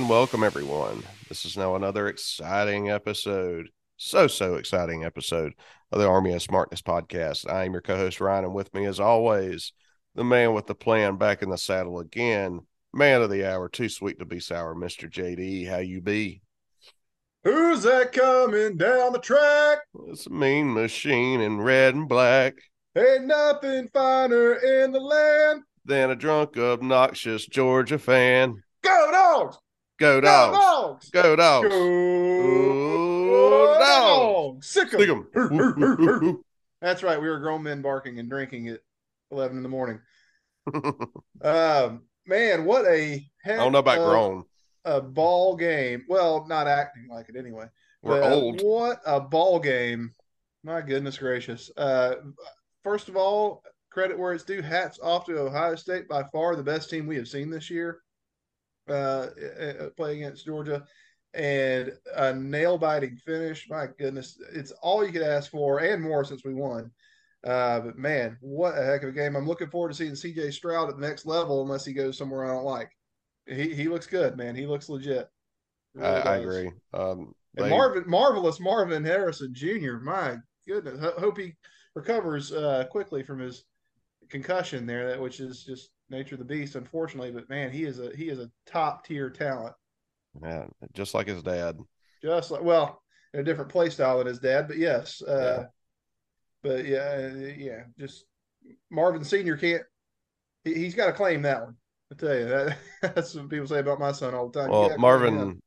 And welcome, everyone. This is now another exciting episode. So, so exciting episode of the Army of Smarkness podcast. I am your co host, Ryan, and with me, as always, the man with the plan back in the saddle again. Man of the hour, too sweet to be sour, Mr. JD. How you be? Who's that coming down the track? It's a mean machine in red and black. Ain't nothing finer in the land than a drunk, obnoxious Georgia fan. Go dogs! Go dogs! Go dogs! Go, dogs! Sick 'em! That's right. We were grown men barking and drinking at eleven in the morning. um, man, what a I don't know about grown. A ball game. Well, not acting like it anyway. We're But old. What a ball game! My goodness gracious. Uh, first of all, credit where it's due. Hats off to Ohio State, by far the best team we have seen this year. Uh, uh, play against Georgia, and a nail biting finish. My goodness, it's all you could ask for and more since we won. Uh, but man, what a heck of a game! I'm looking forward to seeing CJ Stroud at the next level, unless he goes somewhere I don't like. He he looks good, man. He looks legit. I, Really I does. agree. Um, And they- Marvin, marvelous Marvin Harrison Jr. My goodness, Ho- hope he recovers uh, quickly from his concussion there, that which is just nature of the beast, unfortunately. But man, he is a he is a top tier talent. yeah, just like his dad. Just like well, in a different play style than his dad, but yes. Uh, But yeah, yeah, just Marvin Senior can't. He, he's got to claim that one. I tell you that that's what people say about my son all the time. Well, gotta claim him. Marvin,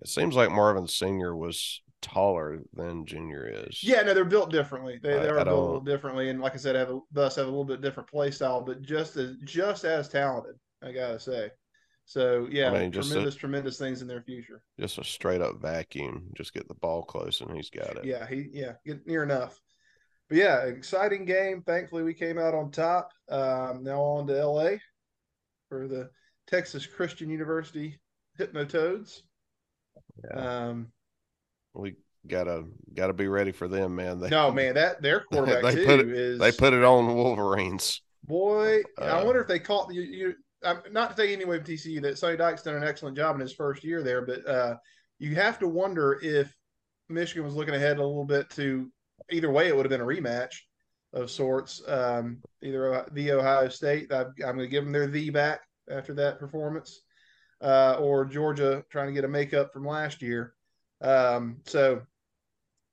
it seems like Marvin Senior was taller than Junior is. Yeah, no, they're built differently. They, they I are built a little differently, and like I said, have a, thus have a little bit different play style, but just as just as talented. I gotta say. So yeah, I mean, just a- tremendous, tremendous things in their future. just a straight up vacuum. Just get the ball close and he's got it. Yeah, he yeah, get near enough. But yeah, exciting game. Thankfully, we came out on top. Um, now on to LA for the Texas Christian University Hypnotoads. Yeah. Um, We gotta gotta be ready for them, man. They, no, man, that their quarterback They too put it- is they put it on the Wolverines. Boy, I Uh, wonder if they caught you. you I'm not to take any away from TCU. That Sonny Dykes done an excellent job in his first year there, but uh, you have to wonder if Michigan was looking ahead a little bit to either way. It would have been a rematch of sorts. Um, either the Ohio State. I've, I'm going to give them their the back after that performance, uh, or Georgia trying to get a makeup from last year. Um, so,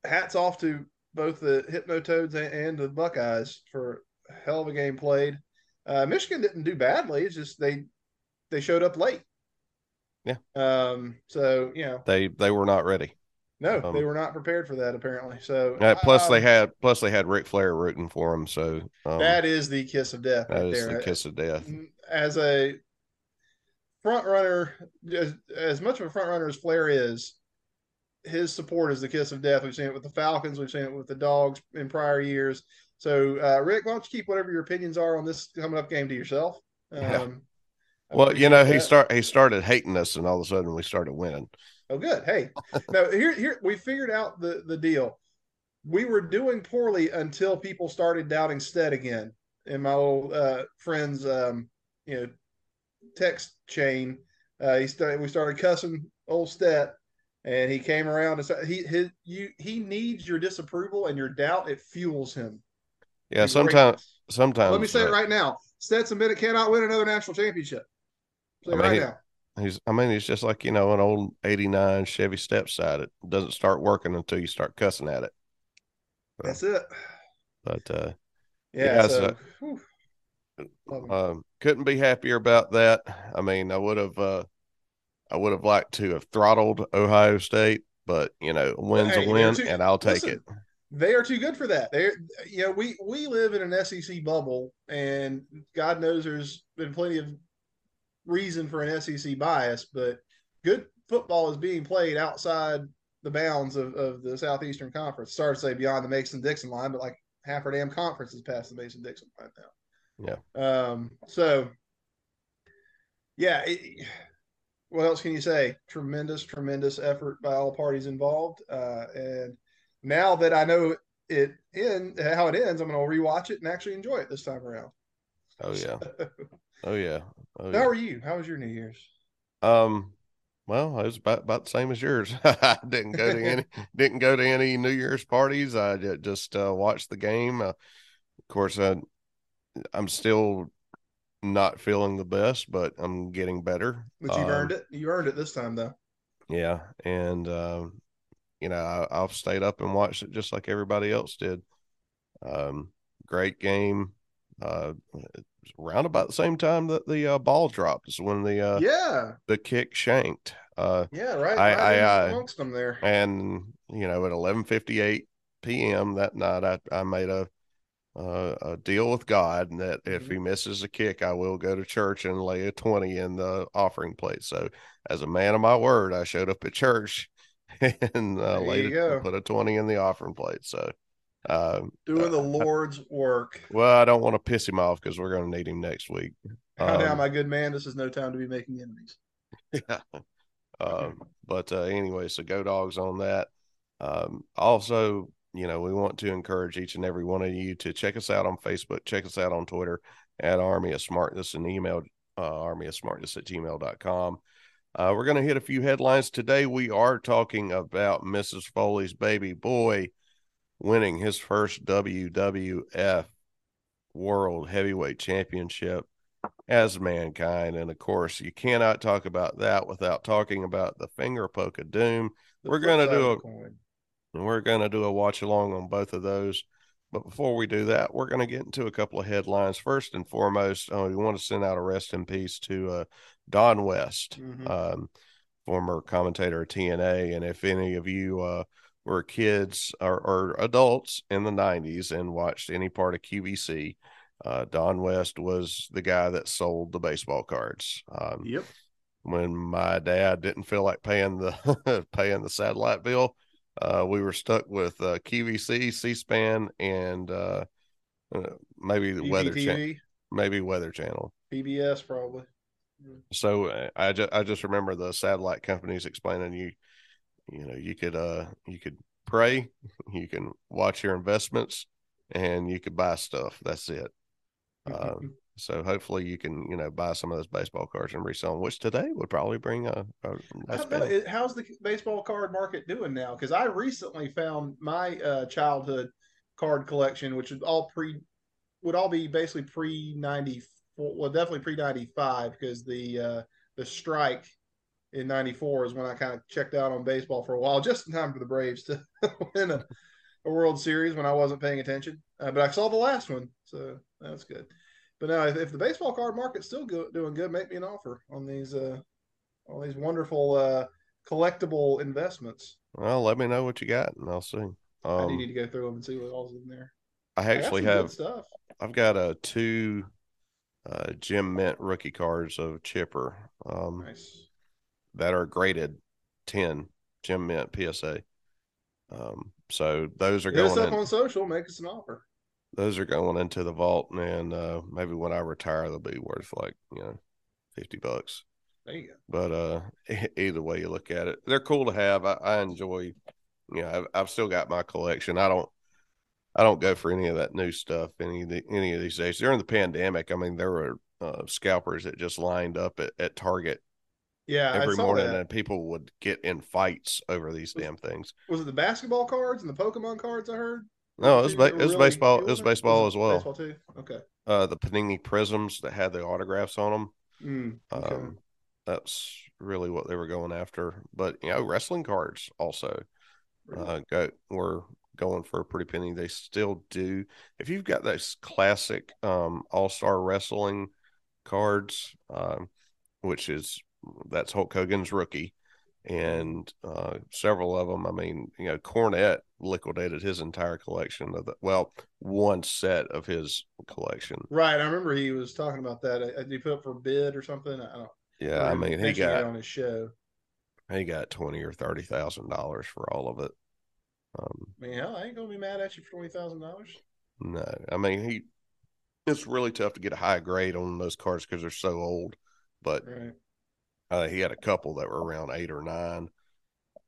hats off to both the Hypnotoads and, and the Buckeyes for a hell of a game played. Uh, Michigan didn't do badly. It's just they they showed up late. Yeah. Um. So you know, They they were not ready. no, Um, they were not prepared for that apparently. So plus they um, had plus they had Ric Flair rooting for them. So um, that is the kiss of death that right is there. the kiss of death. As a front runner, as, as much of a front runner as Flair is, his support is the kiss of death. We've seen it with the Falcons. We've seen it with the Dogs in prior years. So, uh, Rick, why don't you keep whatever your opinions are on this coming up game to yourself? Um, Well, you know, he that. start he started hating us, and all of a sudden we started winning. Oh, good. Hey, now here, here we figured out the the deal. We were doing poorly until people started doubting Stet again. In my old uh, friend's, um, you know, text chain, uh, he started. We started cussing old Stet, and he came around and said, "He his you he needs your disapproval and your doubt. It fuels him." Yeah, sometimes sometimes Let me say it uh, right now: Stetson Bennett cannot win another national championship. Say I mean, right he- now. He's I mean, he's just like, you know, an old 89 Chevy stepside. It doesn't start working until you start cussing at it. That's it. But uh Yeah. Yeah, so, so- him. um couldn't be happier about that. I mean, I would have uh I would have liked to have throttled Ohio State, but you know, win's Hey, a win too- and I'll take listen, it. they are too good for that. They're you know we we live in an SEC bubble, and God knows there's been plenty of reason for an SEC bias, but good football is being played outside the bounds of, of the Southeastern Conference. Sorry to say beyond the Mason Dixon line, but like half our damn conference is past the Mason Dixon line now. Yeah. Um. So. Yeah. It, what else can you say? Tremendous, tremendous effort by all parties involved, uh, and now that I know it in how it ends, I'm going to rewatch it and actually enjoy it this time around. Oh yeah. Oh yeah. Oh How yeah. are you? How was your New Year's? Um, well, it was about, about the same as yours. I didn't go to any didn't go to any New Year's parties. I just uh, watched the game. Uh, of course, I I'm still not feeling the best, but I'm getting better. But you um, earned it. You earned it this time, though. Yeah, and um, you know I, have stayed up and watched it just like everybody else did. Um, great game. Uh, around about the same time that the uh, ball dropped is when the uh, yeah the kick shanked. Uh, yeah, right. I, right I, I amongst them there, and you know at eleven fifty eight p.m. that night, I I made a uh, a deal with God and that if mm-hmm. he misses a kick, I will go to church and lay a 20 in the offering plate. So, as a man of my word, I showed up at church and uh, laid a, put a 20 in the offering plate. So, uh, doing uh, the Lord's work. Well, I don't want to piss him off because we're going to need him next week. How um, down, my good man. This is no time to be making enemies. Yeah. Um, but uh, anyway, so go dogs on that. Um, also, you know, we want to encourage each and every one of you to check us out on Facebook, check us out on Twitter at Army of Smarkness and email uh, army of smarkness at gmail.com. Uh, we're going to hit a few headlines today. We are talking about Mrs. Foley's baby boy winning his first WWF World Heavyweight Championship as mankind. And of course, you cannot talk about that without talking about the finger poke of doom. We're going to do a coin. And we're going to do a watch along on both of those. But before we do that, we're going to get into a couple of headlines. First and foremost, uh, we want to send out a rest in peace to uh, Don West, mm-hmm. um, former commentator of TNA. And if any of you uh, were kids or, or, adults in the 90s and watched any part of QVC, uh, Don West was the guy that sold the baseball cards. Um, yep. When my dad didn't feel like paying the paying the satellite bill, uh, we were stuck with uh, QVC, C-SPAN, and uh, uh maybe the Weather Channel. Maybe Weather Channel. PBS probably. So uh, I just I just remember the satellite companies explaining you, you know, you could uh you could pray, you can watch your investments, and you could buy stuff. That's it. Uh, so hopefully you can, you know, buy some of those baseball cards and resell them, which today would probably bring a, a nice know, How's the baseball card market doing now? Because I recently found my uh, childhood card collection, which is all pre, would all be basically pre ninety four. Well, definitely pre ninety five because the uh, the strike in '94 is when I kind of checked out on baseball for a while, just in time for the Braves to win a, a World Series when I wasn't paying attention. Uh, but I saw the last one, so that's good. But now, if, if the baseball card market's still go, doing good, make me an offer on these uh, all these wonderful uh, collectible investments. Well, let me know what you got, and I'll see. Um, I need to go through them and see what all's in there. I actually I have stuff. I've got a uh, two uh, Gem Mint rookie cards of Chipper. Um, nice. That are graded ten Gem Mint PSA. Um, so those are Hit going us up in, on social. Make us an offer those are going into the vault, and uh, maybe when I retire, they'll be worth like you know fifty bucks. There you go. But uh, either way you look at it, they're cool to have. I, I enjoy. You know, I've, I've, still got my collection. I don't. I don't go for any of that new stuff any of the, any of these days. During the pandemic, I mean, there were uh, scalpers that just lined up at, at Target. Yeah, every morning, that. and people would get in fights over these was, damn things. Was it the basketball cards and the Pokemon cards? I heard. No, it was, ba- it was really, baseball. It was, it was baseball as well. Baseball too. Okay. Uh, the Panini Prizms that had the autographs on them. Mm, okay. Um, that's really what they were going after. But you know, wrestling cards also uh, got were going for a pretty penny. They still do. If you've got those classic um, All Star Wrestling cards, um, which is that's Hulk Hogan's rookie, and uh, several of them. I mean, you know, Cornette liquidated his entire collection of the well, one set of his collection. Right. I remember he was talking about that. Uh, did he put up for bid or something? I don't. Yeah, I mean, he got on his show. He got twenty or thirty thousand dollars for all of it. Um, I mean, hell, I ain't gonna be mad at you for twenty thousand dollars. No, I mean he. It's really tough to get a high grade on those cards because they're so old. But right. Uh, he had a couple that were around eight or nine.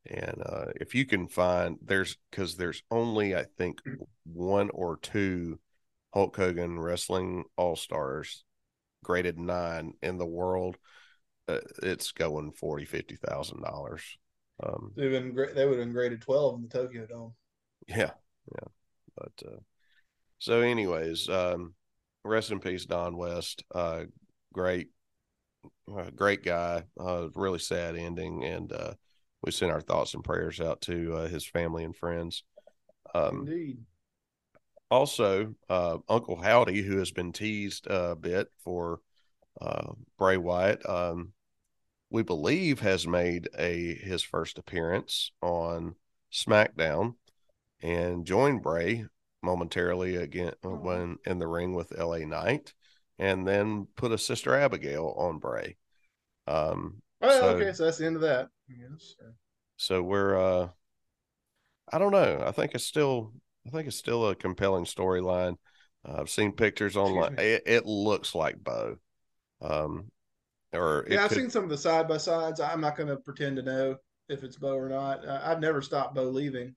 And uh, if you can find, there's because there's only, I think, one or two Hulk Hogan Wrestling All Stars graded nine in the world. uh, it's going forty, fifty thousand dollars. Um, they would have been they would have been graded twelve in the Tokyo Dome. Yeah, yeah, but uh, so anyways, um, rest in peace, Don West. Uh, great, uh, great guy. Uh, really sad ending, and uh, we send our thoughts and prayers out to uh, his family and friends. Um, Indeed. Also, uh, Uncle Howdy, who has been teased a bit for uh, Bray Wyatt, um, we believe has made a his first appearance on SmackDown and joined Bray momentarily again oh. when in the ring with LA Knight, and then put a Sister Abigail on Bray. Um, oh, so, okay, so that's the end of that. Yes. So we're uh I don't know. I think it's still I think it's still a compelling storyline. Uh, I've seen pictures online. It, it, looks like Bo. Um, or yeah, I've could... seen some of the side by sides. I'm not going to pretend to know if it's Bo or not. Uh, I've never stopped Bo leaving,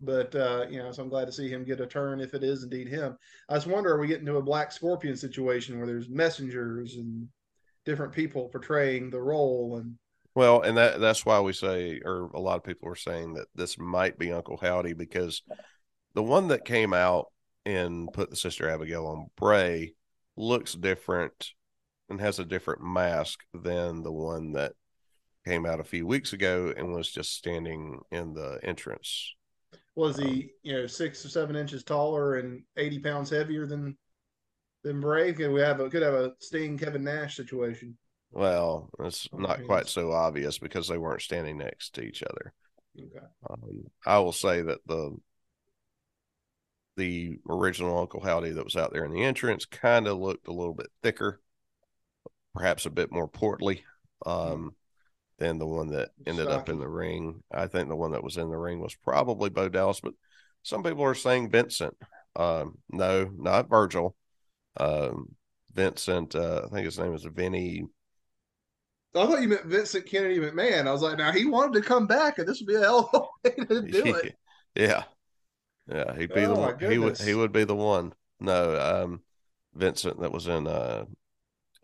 but uh, you know, so I'm glad to see him get a turn if it is indeed him. I just wonder, are we getting to a Black Scorpion situation where there's messengers and different people portraying the role and well, and that that's why we say, or a lot of people are saying that this might be Uncle Howdy because the one that came out and put the Sister Abigail on Bray looks different and has a different mask than the one that came out a few weeks ago and was just standing in the entrance. Was he, um, you know, six or seven inches taller and eighty pounds heavier than than Bray? Could we have a could have a Sting Kevin Nash situation? Well, it's not quite so obvious because they weren't standing next to each other. Okay. Um, I will say that the the original Uncle Howdy that was out there in the entrance kind of looked a little bit thicker, perhaps a bit more portly um, than the one that ended up in the ring. I think the one that was in the ring was probably Bo Dallas, but some people are saying Vincent. Um, no, not Virgil. Um, Vincent, uh, I think his name is Vinny I thought you meant Vincent Kennedy McMahon. I was like, now he wanted to come back, and this would be a hell of a way to do it. yeah, yeah, he'd be oh, the one. He would he would be the one. No, um, Vincent that was in uh,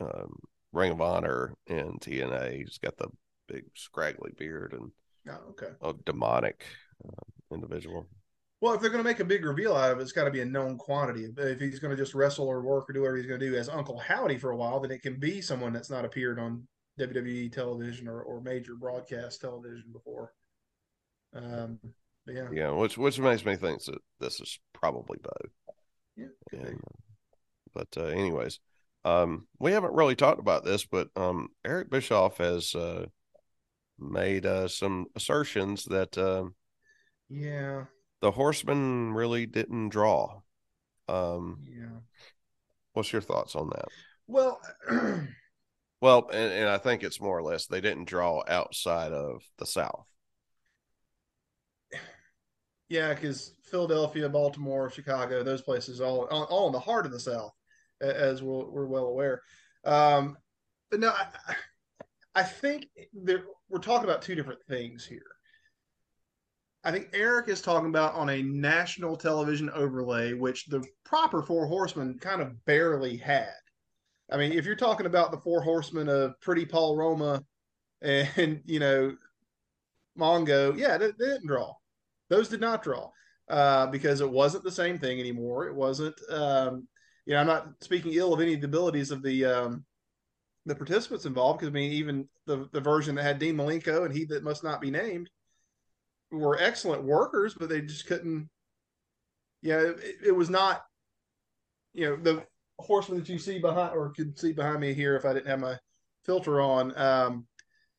um, Ring of Honor in TNA. He's got the big scraggly beard and oh, okay, a demonic uh, individual. Well, if they're going to make a big reveal out of it, it's got to be a known quantity. If he's going to just wrestle or work or do whatever he's going to do as Uncle Howdy for a while, then it can be someone that's not appeared on WWE television or, or major broadcast television before. Um, yeah, yeah, which which makes me think that this is probably both. Yeah, and, but uh, anyways, um, we haven't really talked about this, but um, Eric Bischoff has uh, made uh, some assertions that uh, yeah, the Horsemen really didn't draw. Um, yeah, what's your thoughts on that? Well. Well, and, and I think it's more or less they didn't draw outside of the South. Yeah, because Philadelphia, Baltimore, Chicago, those places all all in the heart of the South, as we're, we're well aware. Um, but no, I, I think we're talking about two different things here. I think Eric is talking about on a national television overlay, which the proper Four Horsemen kind of barely had. I mean, if you're talking about the four horsemen of Pretty Paul Roma and, you know, Mongo, yeah, they, they didn't draw. Those did not draw uh, because it wasn't the same thing anymore. It wasn't, um, you know, I'm not speaking ill of any of the abilities of the um, the participants involved because I mean, even the the version that had Dean Malenko and he that must not be named were excellent workers, but they just couldn't. Yeah, it, it was not. You know, the horseman that you see behind or could see behind me here if I didn't have my filter on, um,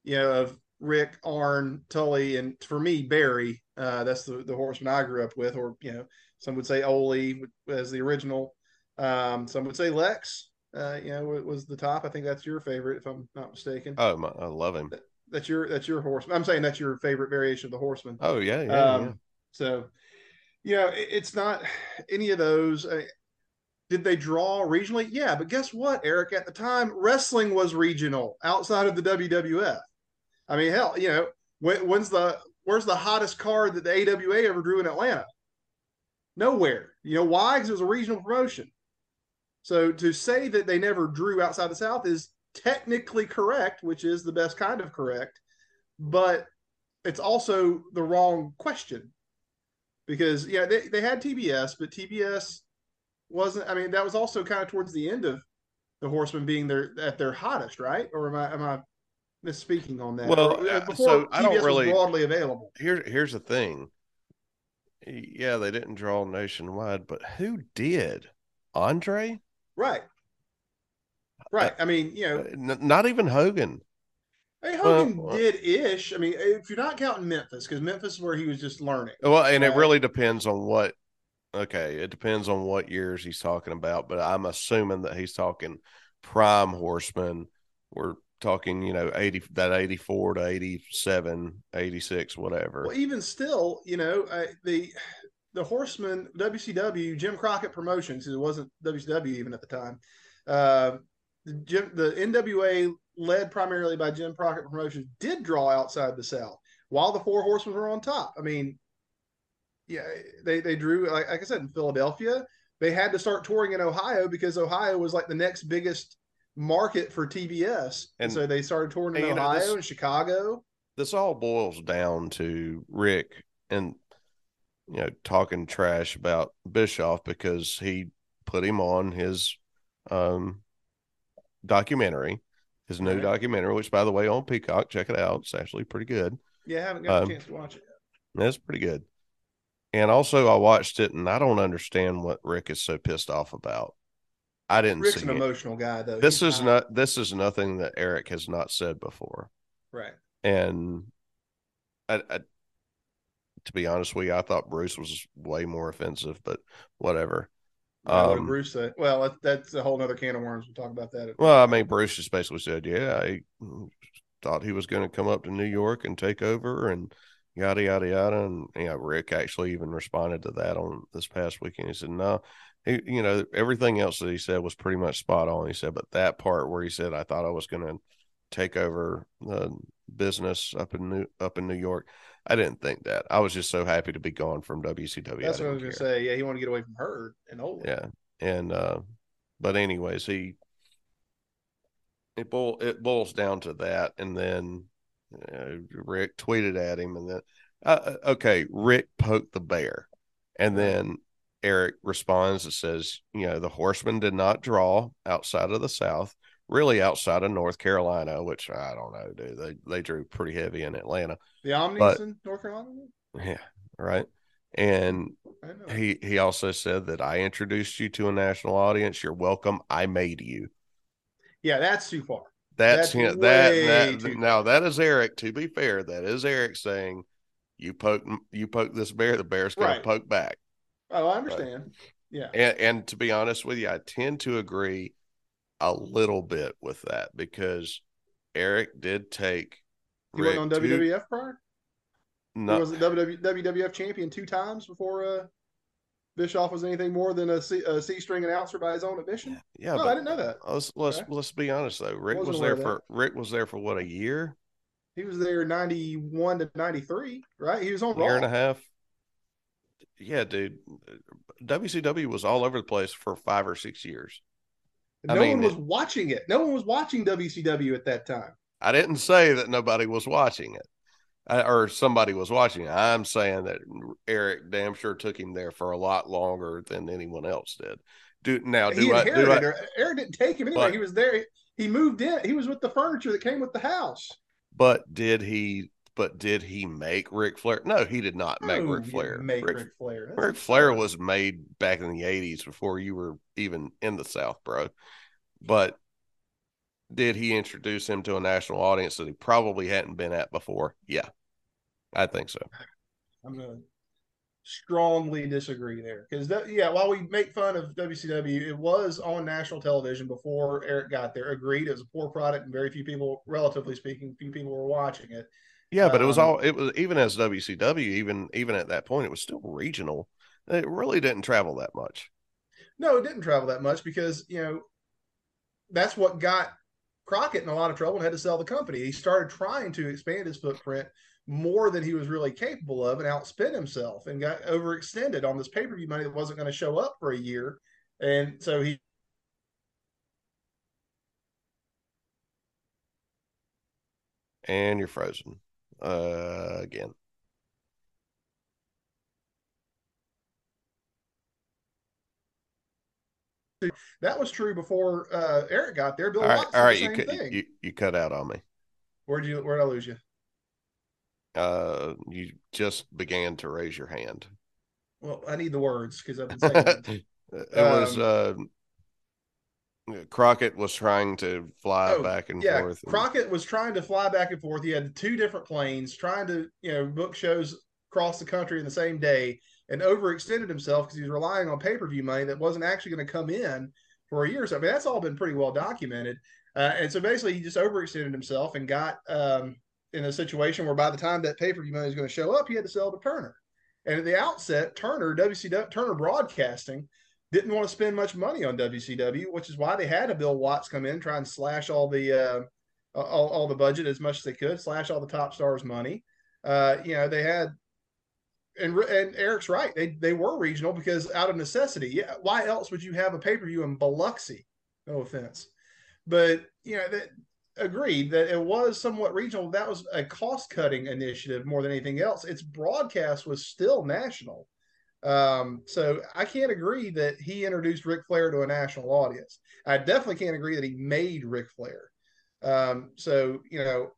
you know, of Rick, Arn, Tully, and for me, Barry. Uh, that's the, the horseman I grew up with, or, you know, some would say Ole as the original. Um, some would say Lex, uh, you know, was the top. I think that's your favorite, if I'm not mistaken. Oh, my, I love him. That, that's your, that's your horseman. I'm saying that's your favorite variation of the horseman. Oh yeah. Yeah. Um, yeah. So, you know, it, it's not any of those. I, did they draw regionally? Yeah, but guess what, Eric? At the time, wrestling was regional outside of the WWF. I mean, hell, you know, when, when's the where's the hottest card that the AWA ever drew in Atlanta? Nowhere. You know why? Because it was a regional promotion. So to say that they never drew outside the South is technically correct, which is the best kind of correct, but it's also the wrong question because yeah, they, they had TBS, but TBS wasn't. I mean, that was also kind of towards the end of the Horsemen being their at their hottest, right? Or am I am I misspeaking on that? Well, uh, before so I don't really- broadly available. Here, here's the thing. Yeah, they didn't draw nationwide, but who did? Andre? Right. Right. I mean, you know, Uh, n- not even Hogan. I mean, Hogan well, did ish. I mean, if you're not counting Memphis, because Memphis is where he was just learning. Well, and it really depends on what. Okay, it depends on what years he's talking about, but I'm assuming that he's talking prime horseman. We're talking, you know, 80 that 84 to 87, 86, whatever. Well, even still, you know, uh, the the Horseman WCW Jim Crockett Promotions, it wasn't WCW even at the time. Uh, the the NWA led primarily by Jim Crockett Promotions did draw outside the South, while the Four Horsemen were on top. I mean, yeah, they they drew like, like I said in Philadelphia. They had to start touring in Ohio because Ohio was like the next biggest market for TBS, and, And- so they started touring in know, Ohio this- and Chicago. this all boils down to Rick and you know talking trash about Bischoff because he put him on his um documentary, his new Right. documentary, which by the way on Peacock, check it out. It's actually pretty good. Yeah, I haven't got Um, a chance to watch it. That's pretty good. And also I watched it and I don't understand what Rick is so pissed off about. I didn't Rick's see an it. emotional guy, though. This He's is not this is nothing that Eric has not said before. right. and I, I, to be honest with you, I thought Bruce was way more offensive, but whatever. Uh, what did Um, Bruce say? Well, that's a whole other can of worms. We'll talk about that. Well, I mean, Bruce just basically said, "Yeah, I thought he was going to come up to New York and take over, and yada yada yada." And you know, Rick actually even responded to that on this past weekend. He said, "No." He, you know, everything else that he said was pretty much spot on. He said, but that part where he said, "I thought I was going to take over the business up in New up in New York," I didn't think that. I was just so happy to be gone from WCW. that's what I was going to say. Yeah, he wanted to get away from her and Olin. Yeah, and uh, but anyways, he it boil it boils down to that, and then uh, Rick tweeted at him, and then uh, okay, Rick poked the bear, and then Eric responds and says, you know, the horseman did not draw outside of the South, really outside of North Carolina, which I don't know, dude. They they drew pretty heavy in Atlanta, The Omnis But- in North Carolina. yeah, right, and I don't know. he he also said that I introduced you to a national audience. You're welcome. I made you. yeah, that's too far. That's, That's him. That that now that is Eric. To be fair, that is Eric saying, "You poke you poke this bear, the bear's going Right. to poke back." Oh, I understand. Yeah. And and to be honest with you, I tend to agree a little bit with that because Eric did take He Rick wasn't on WWF prior. He no, was a WW, WWF champion two times before uh, Bischoff was anything more than a C, a C string announcer by his own admission. yeah, Oh, but I didn't know that. let's let's Okay. let's be honest though. Rick was there for Rick was there for what a year, He was there ninety one to ninety three, right? He was on year and a half. Yeah, dude. WCW was all over the place for five or six years. I No mean, one was watching it. No one was watching WCW at that time. I didn't say that nobody was watching it uh, or somebody was watching it. I'm saying that Eric damn sure took him there for a lot longer than anyone else did. Do now he do I inherited do I. Aaron didn't take him anywhere. But- he was there. He moved in. He was with the furniture that came with the house. but did he but did he make Ric Flair? No, he did not make Ric Flair. Make Ric, Ric Flair. Ric Flair was made back in the 80s before you were even in the South, bro. But did he introduce him to a national audience that he probably hadn't been at before? Yeah, I think so. I'm gonna strongly disagree there because yeah, while we make fun of WCW, it was on national television before Eric got there. Agreed, it was a poor product and very few people, relatively speaking, few people were watching it. Yeah, but it was Um, all it was even as WCW, even even at that point, it was still regional. It really didn't travel that much. No, it didn't travel that much because you know that's what got Crockett in a lot of trouble and had to sell the company. He started trying to expand his footprint more than he was really capable of and outspent himself and got overextended on this pay per view money that wasn't going to show up for a year. And so he And you're frozen uh, again. That was true before uh, Eric got there. Bill all right, Watts all right. You, cut, you you cut out on me. Where'd you where'd I lose you? Uh, you just began to raise your hand. Well, I need the words because I've been saying it was Um, uh, Crockett was trying to fly Oh, back and yeah, forth. and- Crockett was trying to fly back and forth. He had two different planes trying to, you know, book shows across the country in the same day and overextended himself because he was relying on pay per view money that wasn't actually going to come in for a year or so. I mean, that's all been pretty well documented. Uh, and so basically, he just overextended himself and got um, in a situation where by the time that pay per view money was going to show up, he had to sell to Turner. And at the outset, Turner, WCW, Turner Broadcasting, didn't want to spend much money on WCW, which is why they had a Bill Watts come in, try and slash all the uh, all, all the budget as much as they could, slash all the top stars' money. Uh, you know, they had, and and Eric's right, they they were regional because out of necessity. Yeah, why else would you have a pay per view in Biloxi? No offense, but you know that agreed that it was somewhat regional. That was a cost cutting initiative more than anything else. Its broadcast was still national. Um, so I can't agree that he introduced Ric Flair to a national audience. I definitely can't agree that he made Ric Flair. Um, so you know,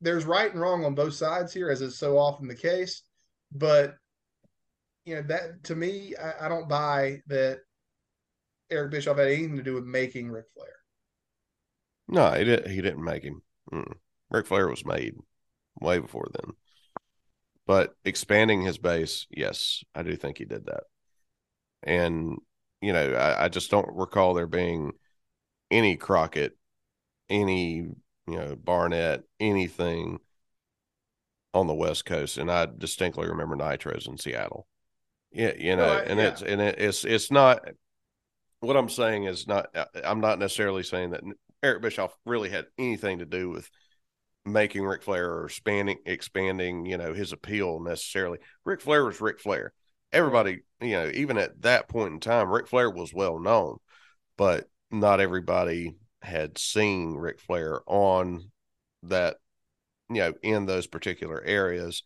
there's right and wrong on both sides here, as is so often the case. But you know that to me, I, I don't buy that Eric Bischoff had anything to do with making Ric Flair. No, he didn't. He didn't make him. Mm. Ric Flair was made way before then. But expanding his base, yes, I do think he did that. And you know, I, I just don't recall there being any Crockett, any you know Barnett, anything on the West Coast. And I distinctly remember Nitros in Seattle. Yeah, you know, No, I- and yeah. it's and it, it's it's not. What I'm saying is not. I'm not necessarily saying that Eric Bischoff really had anything to do with making Ric Flair or expanding expanding, you know, his appeal necessarily. Ric Flair was Ric Flair. Everybody, you know, even at that point in time, Ric Flair was well known, but not everybody had seen Ric Flair on that, you know, in those particular areas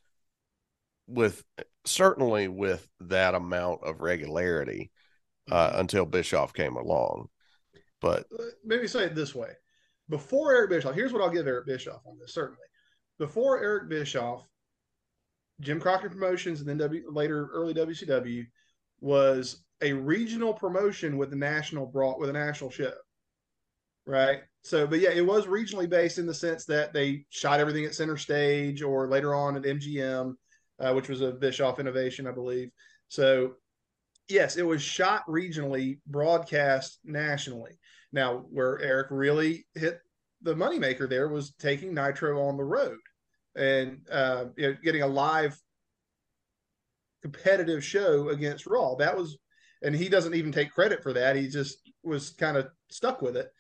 with certainly with that amount of regularity uh, until Bischoff came along. But maybe say it this way. Before Eric Bischoff, here's what I'll give Eric Bischoff on this, certainly. Before Eric Bischoff, Jim Crockett Promotions and then w, later early WCW was a regional promotion with a national brought with a national show. Right. So, but yeah, it was regionally based in the sense that they shot everything at center stage or later on at MGM, uh, which was a Bischoff innovation, I believe. So, yes, it was shot regionally, broadcast nationally. Now, where Eric really hit the moneymaker there was taking Nitro on the road and uh, you know, getting a live competitive show against Raw. That was, and he doesn't even take credit for that. He just was kind of stuck with it.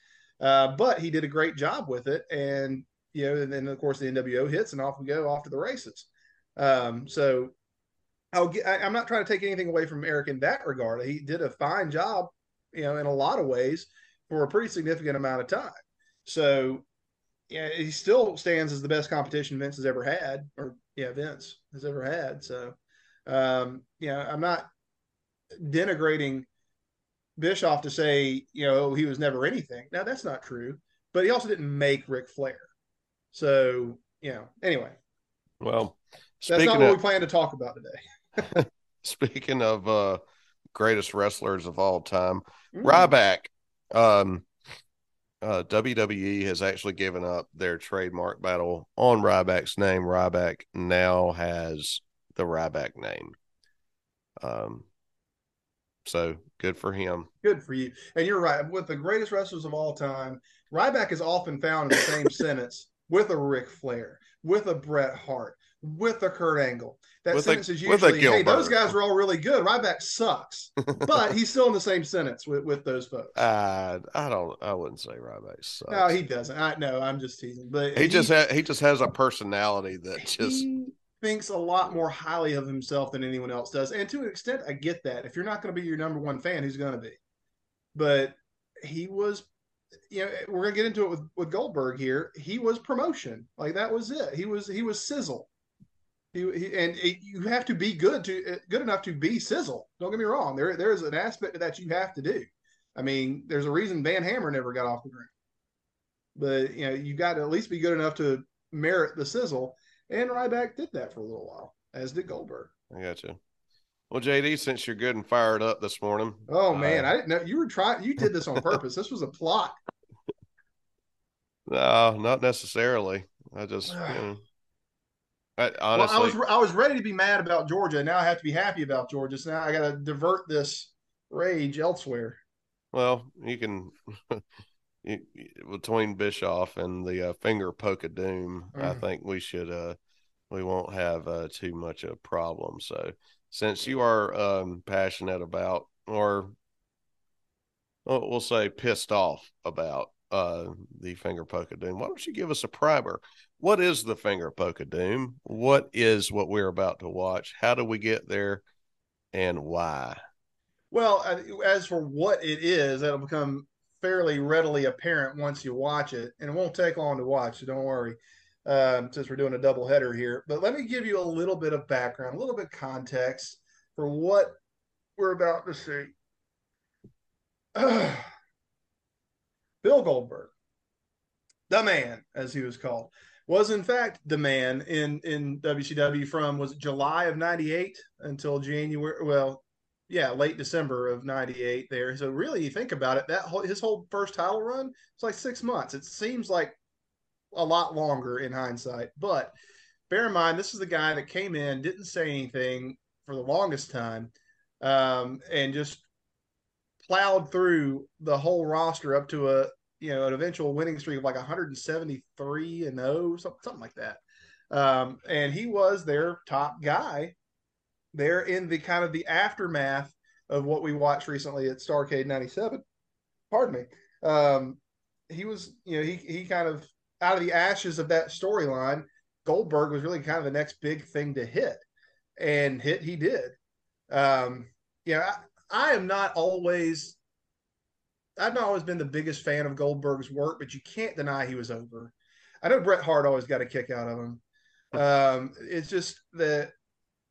Uh, but he did a great job with it. And, you know, and then of course the NWO hits and off we go off to the races. Um, so I'll get, I, I'm not trying to take anything away from Eric in that regard. He did a fine job, you know, in a lot of ways for a pretty significant amount of time. So, yeah, he still stands as the best competition Vince has ever had, or yeah, Vince has ever had. So, um, you know, I'm not denigrating Bischoff to say, you know, he was never anything. Now that's not true, but he also didn't make Ric Flair. So, you know, anyway, well, that's not what of we plan to talk about today. speaking of uh greatest wrestlers of all time, Mm. Ryback. Um, uh, WWE has actually given up their trademark battle on Ryback's name. Ryback now has the Ryback name. Um, so good for him. Good for you. And you're right. With the greatest wrestlers of all time, Ryback is often found in the same sentence with a Ric Flair, with a Bret Hart, with a Kurt Angle. That With a- sentence is usually, hey, those guys are all really good. Ryback sucks. but he's still in the same sentence with, with those folks. Uh, I don't. I wouldn't say Ryback sucks. no, he doesn't. I know. I'm just teasing. But he just ha- he just has a personality that just thinks a lot more highly of himself than anyone else does. And to an extent, I get that. If you're not going to be your number one fan, who's going to be? But he was you know, we're gonna get into it with with Goldberg here. He was promotion, like that was it. He was he was sizzle. He, he and it, you have to be good to good enough to be sizzle. Don't get me wrong. There there is an aspect of that you have to do. I mean, there's a reason Van Hammer never got off the ground. But you know, you got to at least be good enough to merit the sizzle. And Ryback did that for a little while, as did Goldberg. I got you. Well, JD, since you're good and fired up this morning. Oh man, uh, I didn't know you were trying. You did this on purpose. this was a plot. No, not necessarily. I just, you know, I, honestly, well, I was I was ready to be mad about Georgia. Now I have to be happy about Georgia. So now I got to divert this rage elsewhere. Well, you can between Bischoff and the uh, finger poke of doom. Mm. I think we should uh we won't have uh, too much of a problem. So since you are um, passionate about or we'll say pissed off about uh, the finger poke of doom, why don't you give us a primer? What is the finger poke of doom? What is what we're about to watch? How do we get there, and why? Well, as for what it is, that'll become fairly readily apparent once you watch it, and it won't take long to watch. So don't worry, um, since we're doing a double header here. But let me give you a little bit of background, a little bit context for what we're about to see. Bill Goldberg, the man, as he was called, was in fact the man in in WCW from was July of '98 until January. Well, yeah, late December of '98 there. So really, you think about it, that whole, his whole first title run it's like six months. It seems like a lot longer in hindsight, but bear in mind this is the guy that came in, didn't say anything for the longest time, um, and just plowed through the whole roster up to a you know an eventual winning streak of like 173 and 0 something, like that um, and he was their top guy they're in the kind of the aftermath of what we watched recently at Starcade 97. Pardon me. Um, he was, you know, he, he kind of out of the ashes of that storyline, Goldberg was really kind of the next big thing to hit and hit he did. Um, you know, I, I am not always, I've not always been the biggest fan of Goldberg's work, but you can't deny he was over. I know Bret Hart always got a kick out of him. Um, it's just that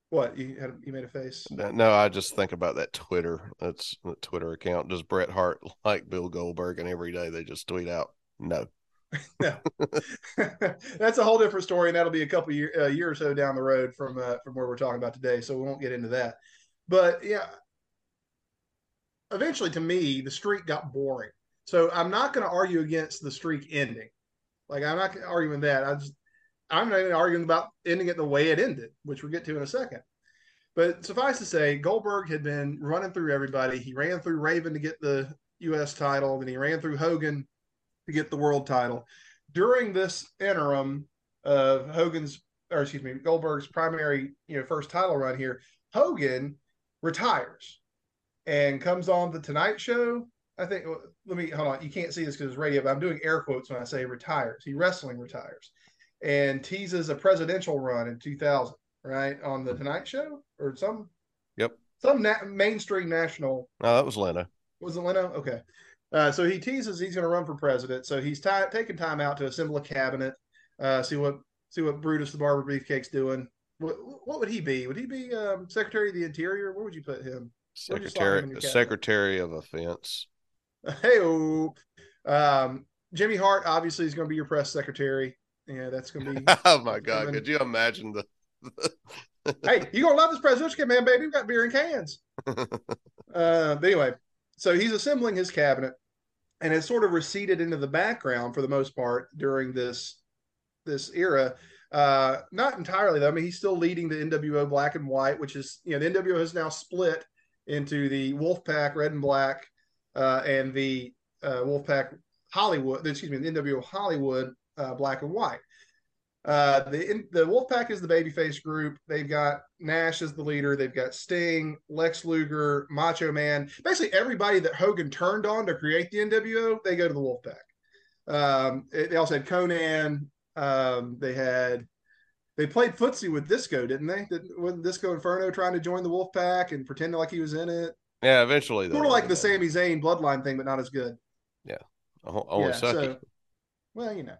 what you had? You made a face. No, I just think about that Twitter. That's the Twitter account. Does Bret Hart like Bill Goldberg? And every day they just tweet out, "No." no, that's a whole different story, and that'll be a couple year a year or so down the road from uh, from where we're talking about today. So we won't get into that. But yeah, eventually, to me, the streak got boring. So I'm not going to argue against the streak ending. Like I'm not arguing that. I just I'm not even arguing about ending it the way it ended, which we'll get to in a second. But suffice to say, Goldberg had been running through everybody. He ran through Raven to get the U.S. title, then he ran through Hogan to get the world title. During this interim of Hogan's, or excuse me, Goldberg's primary, you know, first title run here, Hogan retires and comes on the Tonight Show. I think. Let me hold on. You can't see this because it's radio, but I'm doing air quotes when I say retires. He wrestling retires and teases a presidential run in 2000, right? On the Tonight Show or some. Yep. Some na- mainstream national. No, that was Leno. Was it Leno? Okay. Uh, so he teases he's going to run for president. So he's t- taking time out to assemble a cabinet, uh, see what see what Brutus the Barber Beefcake's doing. What, what would he be? Would he be um, Secretary of the Interior? Where would you put him? Secretary him Secretary of Offense. Hey, um, Jimmy Hart obviously is going to be your press secretary. Yeah, that's gonna be. oh my god! Could you imagine the? hey, you are gonna love this presidential man, baby? We've got beer in cans. uh, but anyway, so he's assembling his cabinet, and has sort of receded into the background for the most part during this this era. Uh, not entirely though. I mean, he's still leading the NWO Black and White, which is you know the NWO has now split into the Wolfpack Red and Black uh, and the uh, Wolfpack Hollywood. Excuse me, the NWO Hollywood uh, black and white. Uh, the the Wolfpack is the babyface group. They've got Nash as the leader. They've got Sting, Lex Luger, Macho Man. Basically, everybody that Hogan turned on to create the NWO, they go to the Wolfpack. Um, it, they also had Konnan. Um, they had they played footsie with Disco, didn't they? Did, wasn't Disco Inferno trying to join the Wolf Pack and pretending like he was in it? Yeah, eventually. Sort of like the Sami Zayn bloodline thing, but not as good. Yeah. Oh, only Yeah, so- Well, you know.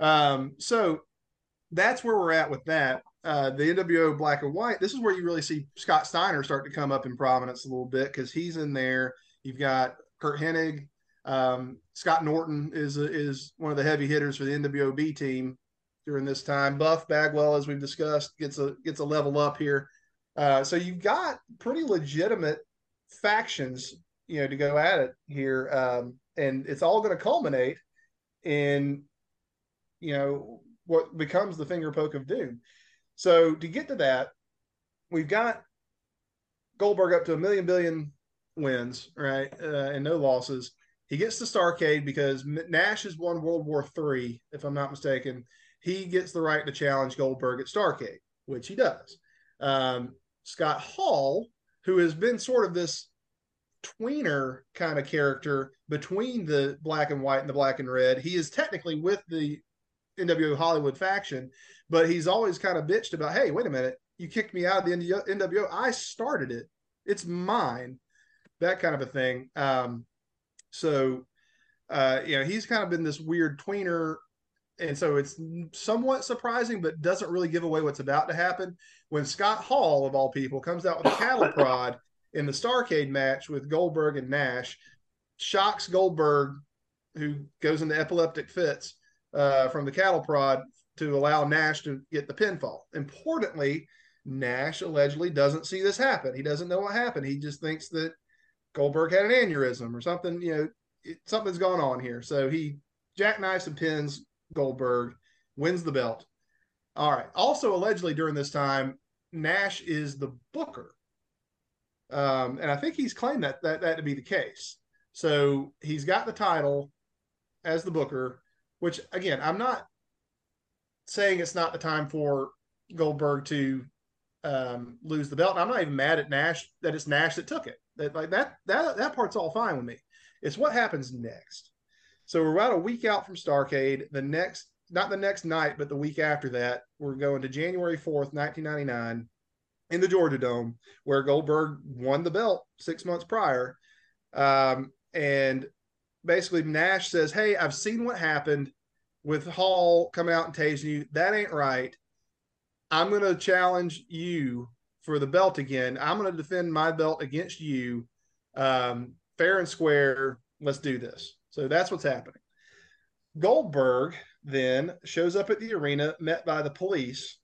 Um, so that's where we're at with that. Uh, the NWO Black and White. This is where you really see Scott Steiner start to come up in prominence a little bit because he's in there. You've got Curt Hennig. Um, Scott Norton is is one of the heavy hitters for the NWOB team during this time. Buff Bagwell, as we've discussed, gets a gets a level up here. Uh, so you've got pretty legitimate factions, you know, to go at it here, um, and it's all going to culminate in, you know, what becomes the finger poke of doom. So to get to that, we've got Goldberg up to a million billion wins, right, uh, and no losses. He gets to Starcade because Nash has won World War Three, if I'm not mistaken. He gets the right to challenge Goldberg at Starcade, which he does. Um, Scott Hall, who has been sort of this tweener kind of character between the black and white and the black and red, he is technically with the NWO Hollywood faction, but he's always kind of bitched about, hey, wait a minute, you kicked me out of the NWO. I started it. It's mine. That kind of a thing. Um, so, uh, you know, he's kind of been this weird tweener. And so it's somewhat surprising, but doesn't really give away what's about to happen. When Scott Hall, of all people, comes out with a cattle prod in the Starcade match with Goldberg and Nash, shocks Goldberg, who goes into epileptic fits uh, from the cattle prod to allow Nash to get the pinfall. Importantly, Nash allegedly doesn't see this happen. He doesn't know what happened. He just thinks that Goldberg had an aneurysm or something. You know, it, something's going on here. So he jackknifes and pins Goldberg, wins the belt. All right. Also, allegedly during this time, Nash is the booker. Um, and I think he's claimed that, that that to be the case. So he's got the title as the booker, which again, I'm not saying it's not the time for Goldberg to um, lose the belt. I'm not even mad at Nash that it's Nash that took it. That like that that that part's all fine with me. It's what happens next. So we're about a week out from Starcade. The next, not the next night, but the week after that, we're going to January 4th, 1999, in the Georgia Dome, where Goldberg won the belt six months prior. Um, and basically, Nash says, Hey, I've seen what happened with Hall coming out and tasing you. That ain't right. I'm going to challenge you for the belt again. I'm going to defend my belt against you, um, fair and square. Let's do this. So that's what's happening. Goldberg then shows up at the arena, met by the police,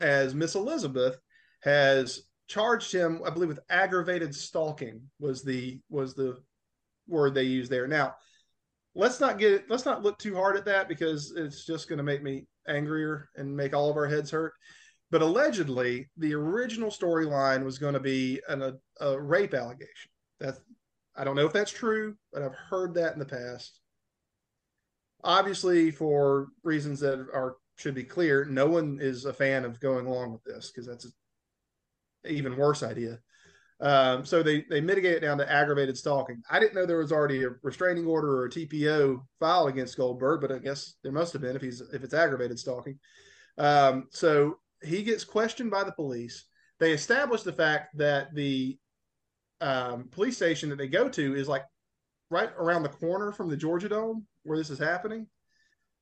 as Miss Elizabeth has charged him, I believe, with aggravated stalking was the was the word they used there. Now, let's not get let's not look too hard at that because it's just going to make me angrier and make all of our heads hurt. But allegedly, the original storyline was going to be an, a, a rape allegation. That's I don't know if that's true, but I've heard that in the past. Obviously, for reasons that are should be clear, no one is a fan of going along with this because that's an even worse idea. Um, so they they mitigate it down to aggravated stalking. I didn't know there was already a restraining order or a TPO filed against Goldberg, but I guess there must have been if he's if it's aggravated stalking. Um, so he gets questioned by the police. They establish the fact that the um, police station that they go to is like right around the corner from the Georgia Dome where this is happening.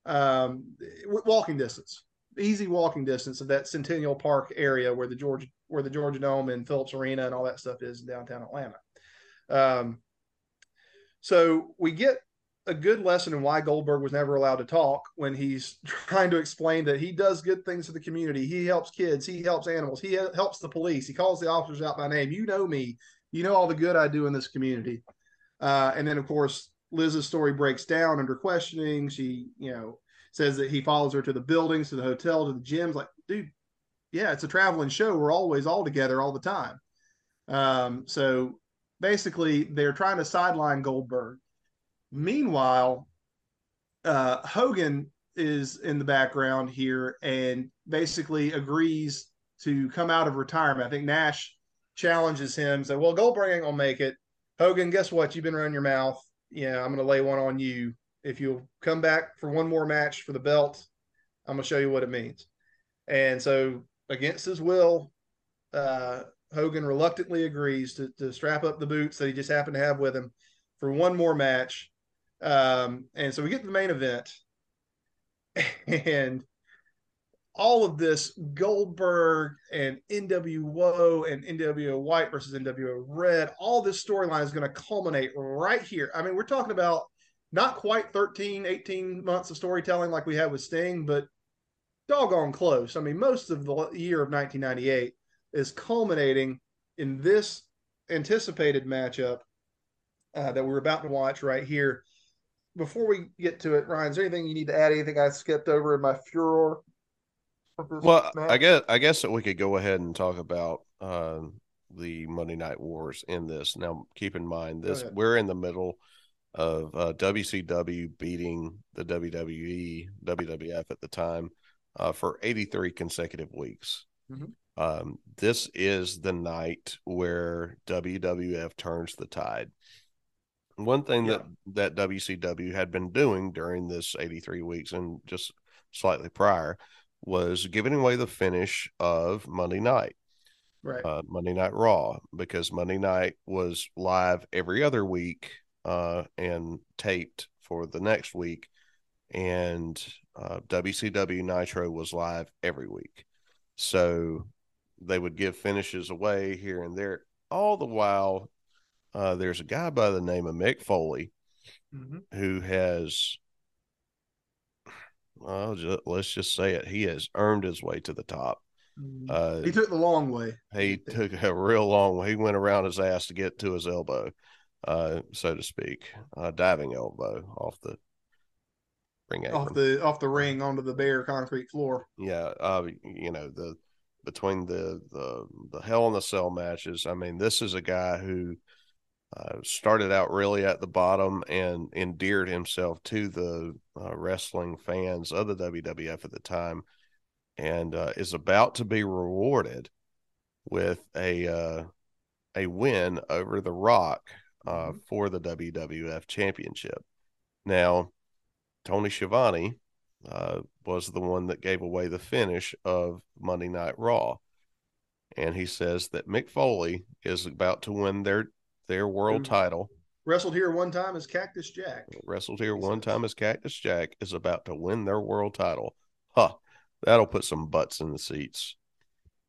Um, walking distance, easy walking distance of that Centennial Park area where the Georgia where the Georgia Dome and Phillips Arena and all that stuff is in downtown Atlanta. Um, so we get a good lesson in why Goldberg was never allowed to talk when he's trying to explain that he does good things for the community. He helps kids, he helps animals, he helps the police, he calls the officers out by name. You know me, you know all the good I do in this community. Uh, and then, of course, Liz's story breaks down under questioning. She, you know, says that he follows her to the buildings, to the hotel, to the gyms. Like, dude, yeah, it's a traveling show. We're always all together all the time. Um, so basically, they're trying to sideline Goldberg. Meanwhile, uh, Hogan is in the background here and basically agrees to come out of retirement. I think Nash challenges him, say, "Well, Goldberg ain't gonna make it." Hogan, guess what? You've been running your mouth. Yeah, I'm gonna lay one on you. If you'll come back for one more match for the belt, I'm gonna show you what it means. And so, against his will, uh, Hogan reluctantly agrees to, to strap up the boots that he just happened to have with him for one more match. Um, and so we get to the main event, and all of this Goldberg and NWO and NWO White versus NWO Red, all this storyline is going to culminate right here. I mean, we're talking about not quite 13, 18 months of storytelling like we had with Sting, but doggone close. I mean, most of the year of 1998 is culminating in this anticipated matchup uh, that we're about to watch right here. Before we get to it, Ryan, is there anything you need to add? Anything I skipped over in my furor? Well, match? I guess I guess that we could go ahead and talk about uh, the Monday Night Wars in this. Now, keep in mind this: we're in the middle of uh, WCW beating the WWE, WWF at the time uh, for 83 consecutive weeks. Mm-hmm. Um, this is the night where WWF turns the tide. One thing yeah. that that WCW had been doing during this 83 weeks and just slightly prior was giving away the finish of Monday night. Right. Uh, Monday Night Raw because Monday night was live every other week uh, and taped for the next week, and uh, WCW Nitro was live every week. So they would give finishes away here and there. All the while, uh, there's a guy by the name of Mick Foley mm-hmm. who has, well, just, let's just say it, he has earned his way to the top. Mm-hmm. Uh, he took the long way. He took a real long way. He went around his ass to get to his elbow uh, so to speak, uh, diving elbow off the ring apron. off the off the ring onto the bare concrete floor. Yeah, uh, you know the between the the the Hell in the Cell matches. I mean, this is a guy who uh, started out really at the bottom and endeared himself to the uh, wrestling fans of the WWF at the time, and uh, is about to be rewarded with a uh, a win over the Rock uh, mm-hmm. for the WWF Championship. Now, Tony Schiavone uh, was the one that gave away the finish of Monday Night Raw, and he says that Mick Foley is about to win their their world Who title. Wrestled here one time as Cactus Jack. Wrestled here one time as Cactus Jack is about to win their world title. Huh, that'll put some butts in the seats.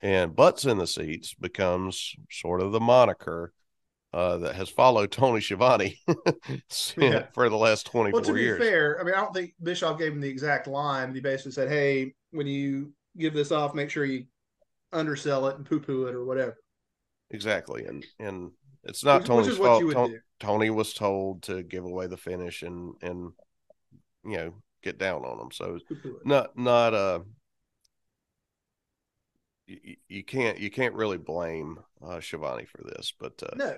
And butts in the seats becomes sort of the moniker uh, that has followed Tony Schiavone yeah. for the last 24 well, to be years. fair, I mean, I don't think Bischoff gave him the exact line. He basically said, hey, when you give this off, make sure you undersell it and poo poo it or whatever. Exactly. And, and it's not which, Tony's which fault. Tony, Tony was told to give away the finish and, and, you know, get down on him. So not, not, uh, you, you can't you can't really blame uh, Schiavone for this, but uh, no,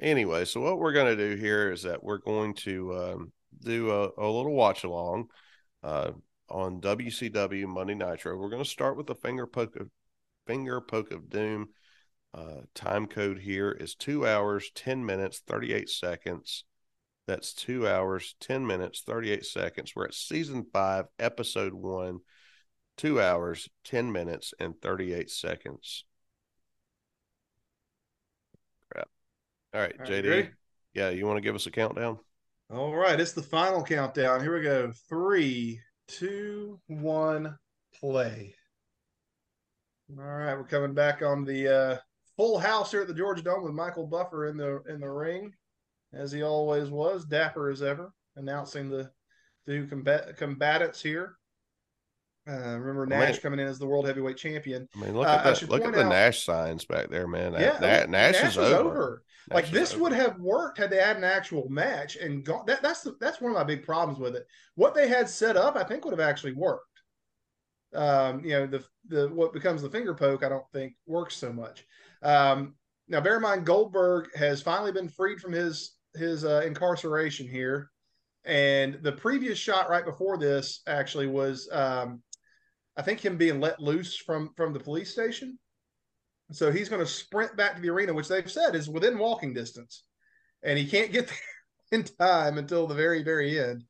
anyway, so what we're going to do here is that we're going to um, do a, a, little watch along uh, on WCW Monday Nitro. We're going to start with the finger poke of finger poke of doom. Uh, time code here is two hours, 10 minutes, 38 seconds. That's two hours, 10 minutes, 38 seconds. We're at season five, episode one, two hours, 10 minutes, and 38 seconds. All right, All right JD. Yeah, you want to give us a countdown? All right, it's the final countdown. Here we go. Three, two, one, play. All right, we're coming back on the uh, full house here at the Georgia Dome with Michael Buffer in the in the ring, as he always was, dapper as ever, announcing the two combat- combatants here. Uh, remember Nash coming in as the world heavyweight champion. I mean, look at uh, that. Look at the out, Nash signs back there, man. Yeah, Nash, Nash, Nash is over. over. Nash like this over. would have worked had they had an actual match and gone. That, that's the, that's one of my big problems with it. What they had set up, I think, would have actually worked. Um, you know, the the what becomes the finger poke, I don't think works so much. Um, now, bear in mind, Goldberg has finally been freed from his his uh, incarceration here, and the previous shot right before this actually was um, I think him being let loose from from the police station. So he's going to sprint back to the arena, which they've said is within walking distance, and he can't get there in time until the very very end.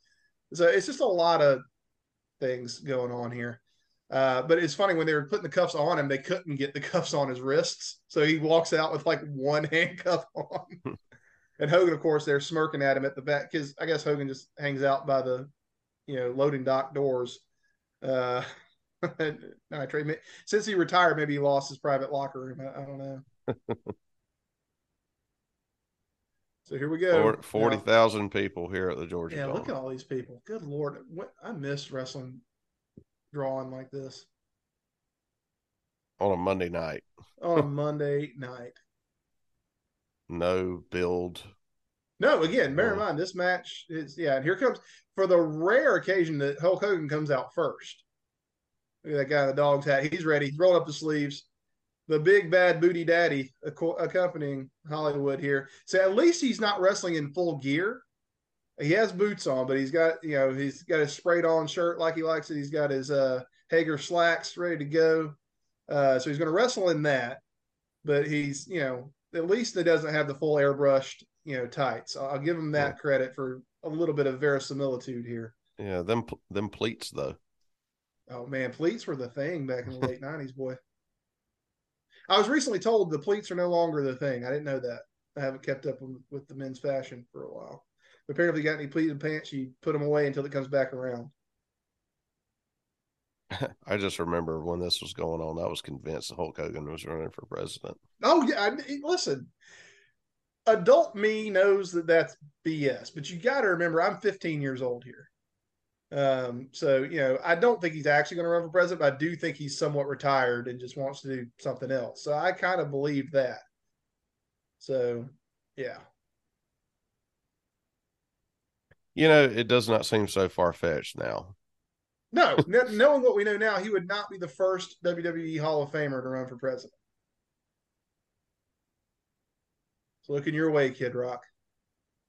So it's just a lot of things going on here. Uh, but it's funny when they were putting the cuffs on him, they couldn't get the cuffs on his wrists, so he walks out with like one handcuff on. And Hogan, of course, they're smirking at him at the back because I guess Hogan just hangs out by the, you know, loading dock doors. Uh, nitrate. Since he retired, maybe he lost his private locker room. I, I don't know. so here we go. Forty thousand people here at the Georgia. Yeah, Dome. look at all these people. Good lord, what, I missed wrestling drawing like this on a Monday night. on a Monday night. No build. No, again, bear in mind this match is yeah, and here comes for the rare occasion that Hulk Hogan comes out first. Look at that guy in the dog's hat. He's ready. He's rolled up the sleeves. The big bad booty daddy accompanying Hollywood here. So at least he's not wrestling in full gear. He has boots on, but he's got you know he's got his sprayed on shirt like he likes it. He's got his uh Haggar slacks ready to go. Uh, so he's going to wrestle in that, but he's you know at least it doesn't have the full airbrushed you know tights. I'll give him that yeah. credit for a little bit of verisimilitude here. Yeah, them them pleats though. Oh man, pleats were the thing back in the late nineties, boy. I was recently told the pleats are no longer the thing. I didn't know that. I haven't kept up with the men's fashion for a while. Apparently, got any pleated pants, you put them away until it comes back around. I just remember when this was going on, I was convinced Hulk Hogan was running for president. Oh yeah, I, listen, adult me knows that that's BS, but you got to remember, I'm 15 years old here. Um, so you know, I don't think he's actually going to run for president, but I do think he's somewhat retired and just wants to do something else. So I kind of believe that. So, yeah. You know, it does not seem so far fetched now. No, knowing what we know now, he would not be the first WWE Hall of Famer to run for president. So looking your way, Kid Rock.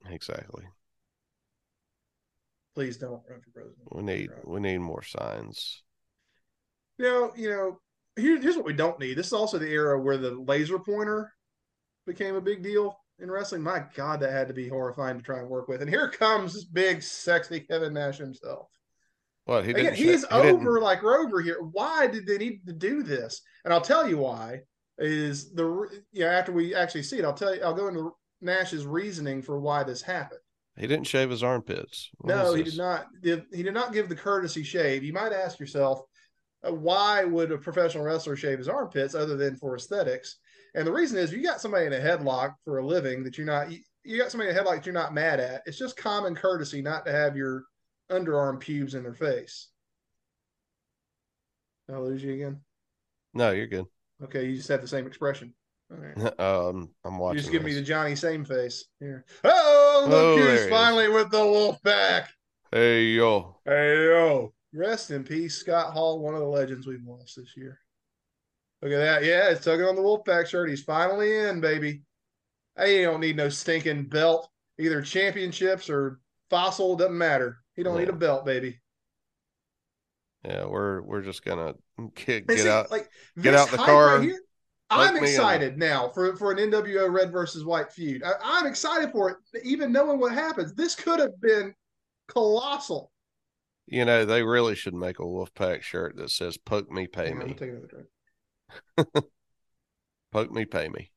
Exactly. Please don't run for president. We need we need more signs. You know, you know, here, here's what we don't need. This is also the era where the laser pointer became a big deal in wrestling. My God, that had to be horrifying to try and work with. And here comes this big, sexy Kevin Nash himself. What he Again, he's he over like Rover here. Why did they need to do this? And I'll tell you why. Is the you know after we actually see it, I'll tell you. I'll go into Nash's reasoning for why this happened. He didn't shave his armpits. What no, he did not. He did not give the courtesy shave. You might ask yourself, why would a professional wrestler shave his armpits other than for aesthetics? And the reason is, you got somebody in a headlock for a living that you're not. You, you got somebody in a headlock that you're not mad at. It's just common courtesy not to have your underarm pubes in their face. Did I lose you again? No, you're good. Okay, you just have the same expression. um, I'm watching. You just give this. me the Johnny Same face here. Oh, look oh, who's finally with the wolf pack. Hey yo. Hey yo. Rest in peace, Scott Hall, one of the legends we've lost this year. Look at that. Yeah, it's tugging on the Wolfpack shirt. He's finally in, baby. Hey, you don't need no stinking belt, either championships or fossil, doesn't matter. He don't yeah. need a belt, baby. Yeah, we're we're just gonna get, get out like get out the car. Right I'm excited now for, for an NWO Red versus White feud. I, am excited for it, even knowing what happens. This could have been colossal. You know, they really should make a Wolfpack shirt that says "Poke me, pay yeah, me." Poke me, pay me.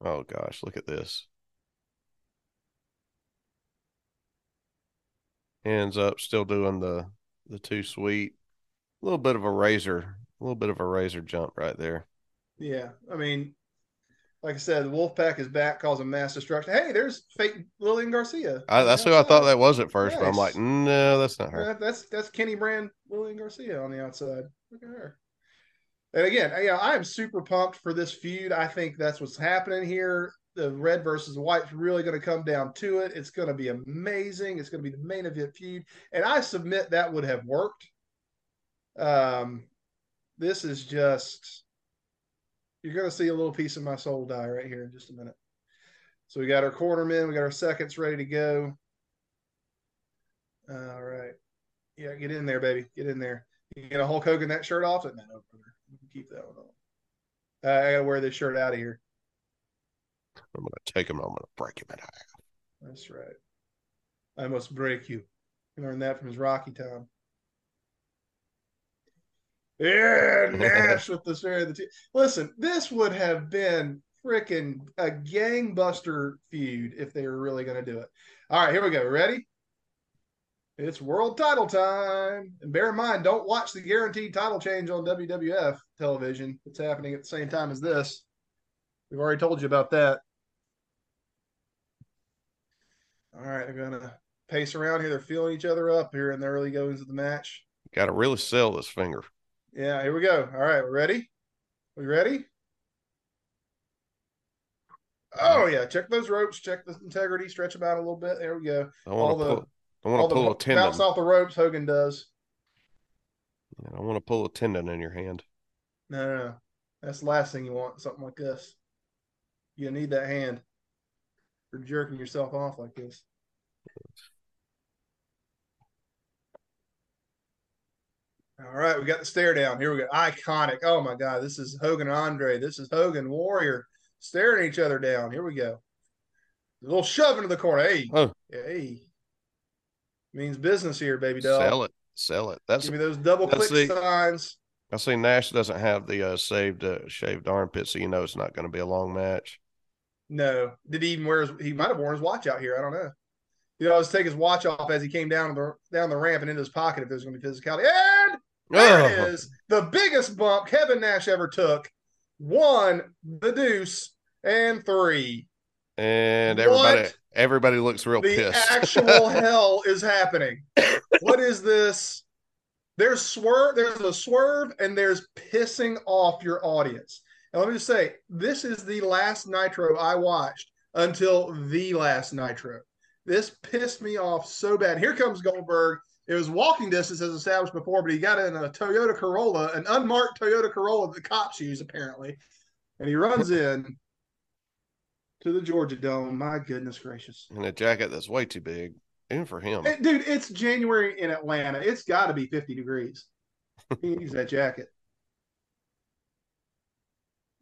Oh gosh, look at this. Hands up, still doing the the too sweet. A little bit of a razor, a little bit of a razor jump right there. Yeah, I mean, like I said, the Wolfpack is back, causing mass destruction. Hey, there's fake Lillian Garcia. I, that's who I thought that was at first, nice. but I'm like, no, that's not her. that's that's Kenny Brand, Lillian Garcia on the outside. Look at her. And again, you know, I am super pumped for this feud. I think that's what's happening here. The red versus white's really going to come down to it. It's going to be amazing. It's going to be the main event feud, and I submit that would have worked. Um, this is just you're going to see a little piece of my soul die right here in just a minute. So we got our cornermen, we got our seconds ready to go. All right, yeah, get in there, baby, get in there. You get a Hulk Hogan that shirt off? No, you keep that one on. Uh, I gotta wear this shirt out of here. I'm gonna take him. I'm gonna break him in half. That's right. I must break you. He learned that from his Rocky time. Yeah, Nash with the stare of the team. Listen, this would have been freaking a gangbuster feud if they were really going to do it. All right, here we go. Ready? It's world title time. And bear in mind, don't watch the guaranteed title change on WWF television. It's happening at the same time as this. We've already told you about that. All right, they're going to pace around here. They're feeling each other up here in the early goings of the match. Got to really sell this finger. Yeah, here we go. All right, we're ready? We ready? Oh yeah, check those ropes, check the integrity, stretch them out a little bit. There we go. I want All to the pull. I want to the pull a tendon. bounce off the ropes. Hogan does. I want to pull a tendon in your hand. No, no, no. That's the last thing you want. Something like this. You need that hand for jerking yourself off like this. All right, we got the stare down. Here we go. Iconic. Oh my God, this is Hogan and Andre. This is Hogan Warrior staring each other down. Here we go. A little shove into the corner. Hey, Oh. hey. Means business here, baby doll. Sell it. Sell it. That's Give me those double click see. signs. I see Nash doesn't have the uh, saved uh, shaved armpit, so you know it's not going to be a long match. No. Did he even wear his he might have worn his watch out here. I don't know. You know, always take his watch off as he came down the down the ramp and into his pocket if there's gonna be physicality. And there Oh, is. The biggest bump Kevin Nash ever took. One, the deuce, and three. And everybody What? everybody looks real the pissed. actual hell is happening. What is this? There's swerve, there's a swerve, and there's pissing off your audience. And let me just say, this is the last Nitro I watched until the last Nitro. This pissed me off so bad. Here comes Goldberg. It was walking distance as established before, but he got in a Toyota Corolla, an unmarked Toyota Corolla that the cops use apparently, and he runs in to the Georgia Dome. My goodness gracious. and a jacket that's way too big, even for him. Dude, it's January in Atlanta. It's got to be 50 degrees. He needs that jacket.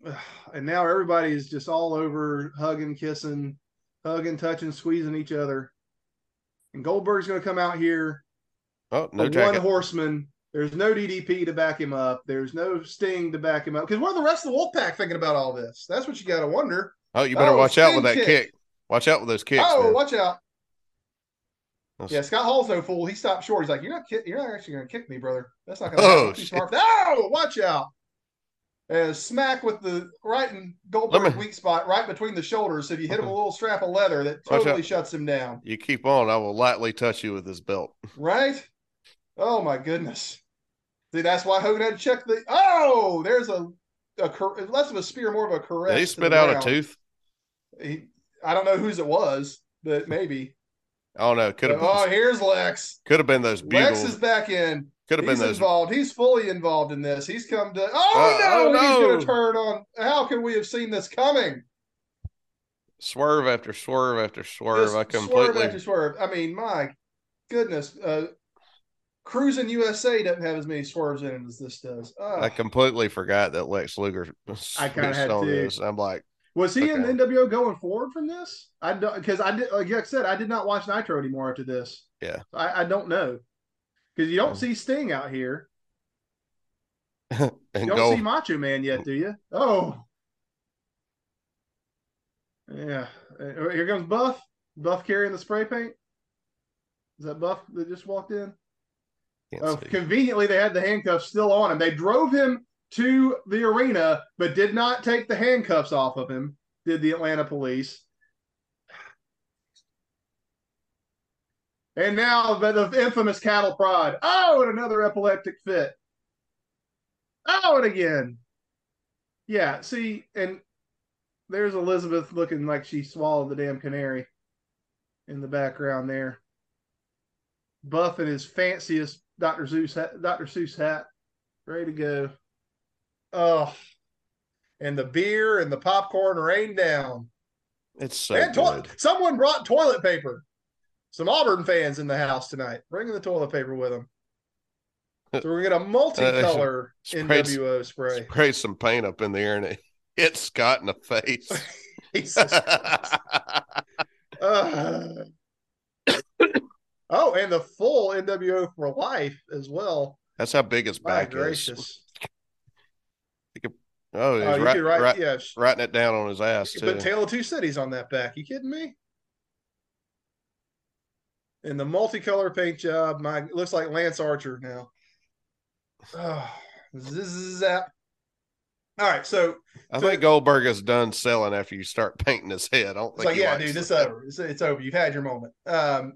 And now everybody's just all over hugging, kissing, hugging, touching, squeezing each other. And Goldberg's going to come out here, Oh, no one horseman. There's no DDP to back him up. There's no Sting to back him up. Because what are the rest of the Wolfpack thinking about all this? That's what you got to wonder. Oh, you better Oh, watch out with that kick. kick. Watch out with those kicks. oh, man. watch out. That's- Yeah, Scott Hall's no fool. He stopped short. He's like, "You're not, ki- you're not actually going to kick me, brother. That's not going to Oh, happen. Shit. No, watch out! And smack with the right in Goldberg's me- weak spot, right between the shoulders. So if you hit him a little strap of leather, that totally shuts him down. You keep on, I will lightly touch you with this belt. Right? Oh my goodness! See, that's why Hogan had to check the. Oh, there's a, a less of a spear, more of a caress. Did he spit out a tooth? He, I don't know whose it was, but maybe. Oh no, could have oh, here's Lex. could have been those Lex is back in. Could have been those. involved. He's fully involved in this. He's come to. Oh Uh, no! oh, He's no. going to turn on. How can we have seen this coming? Swerve after swerve after swerve. Just I swerve completely. after swerve. I mean, my goodness. Uh, Cruis'n USA doesn't have as many swerves in it as this does. Oh. I completely forgot that Lex Luger. I kinda had on to. this. I'm like, was he in okay. the NWO going forward from this? I don't because I did. Like I said, I did not watch Nitro anymore after this. Yeah. I, I don't know because you don't Um, see Sting out here. and You don't go. see Macho Man yet, do you? Oh, yeah. Uh, Here comes Buff. Buff carrying the spray paint. Is that Buff that just walked in? Can't Oh, conveniently, they had the handcuffs still on him. They drove him to the arena, but did not take the handcuffs off of him. Did the Atlanta police? And now the, the infamous cattle prod. Oh, and another epileptic fit. Oh, and again. Yeah, see, and there's Elizabeth looking like she swallowed the damn canary in the background there. Buff in his fanciest Dr. Zeus hat, Dr. Seuss hat, ready to go. Oh, and the beer and the popcorn rain down. It's so and to- good. someone brought toilet paper. Some Auburn fans in the house tonight, bringing the toilet paper with them. So we're gonna get a uh, multicolor Sprayed- NWO spray. Spray some paint up in the air and it hit Scott in the face. Jesus Uh, and the full NWO for life as well. That's how big his My back gracious. is. Oh, he's Oh, you right, could write, right- yeah. writing it down on his ass too. But Tale of Two Cities on that back. You kidding me? And the multicolor paint job, my looks like Lance Archer now. Oh, zap. All right, so I so- think Goldberg is done selling after you start painting his head. I don't think like, he yeah, dude, this over. It's, it's over. You've had your moment. Um,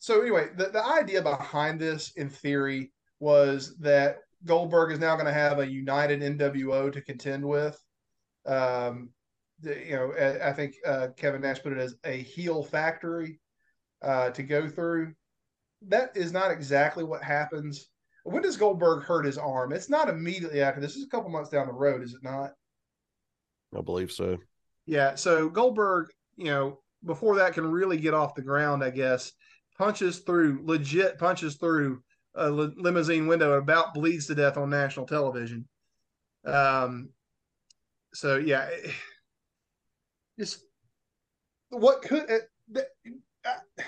so anyway, the, the idea behind this, in theory, was that Goldberg is now going to have a united NWO to contend with. Um, the- you know, I, I think uh, Kevin Nash put it as a heel factory uh, to go through. That is not exactly what happens. When does Goldberg hurt his arm? It's not immediately after this. Is a couple months down the road, is it not? I believe so. Yeah. So Goldberg, you know, before that can really get off the ground, I guess, punches through, legit punches through a limousine window and about bleeds to death on national television. Um, so yeah, just what could the, uh,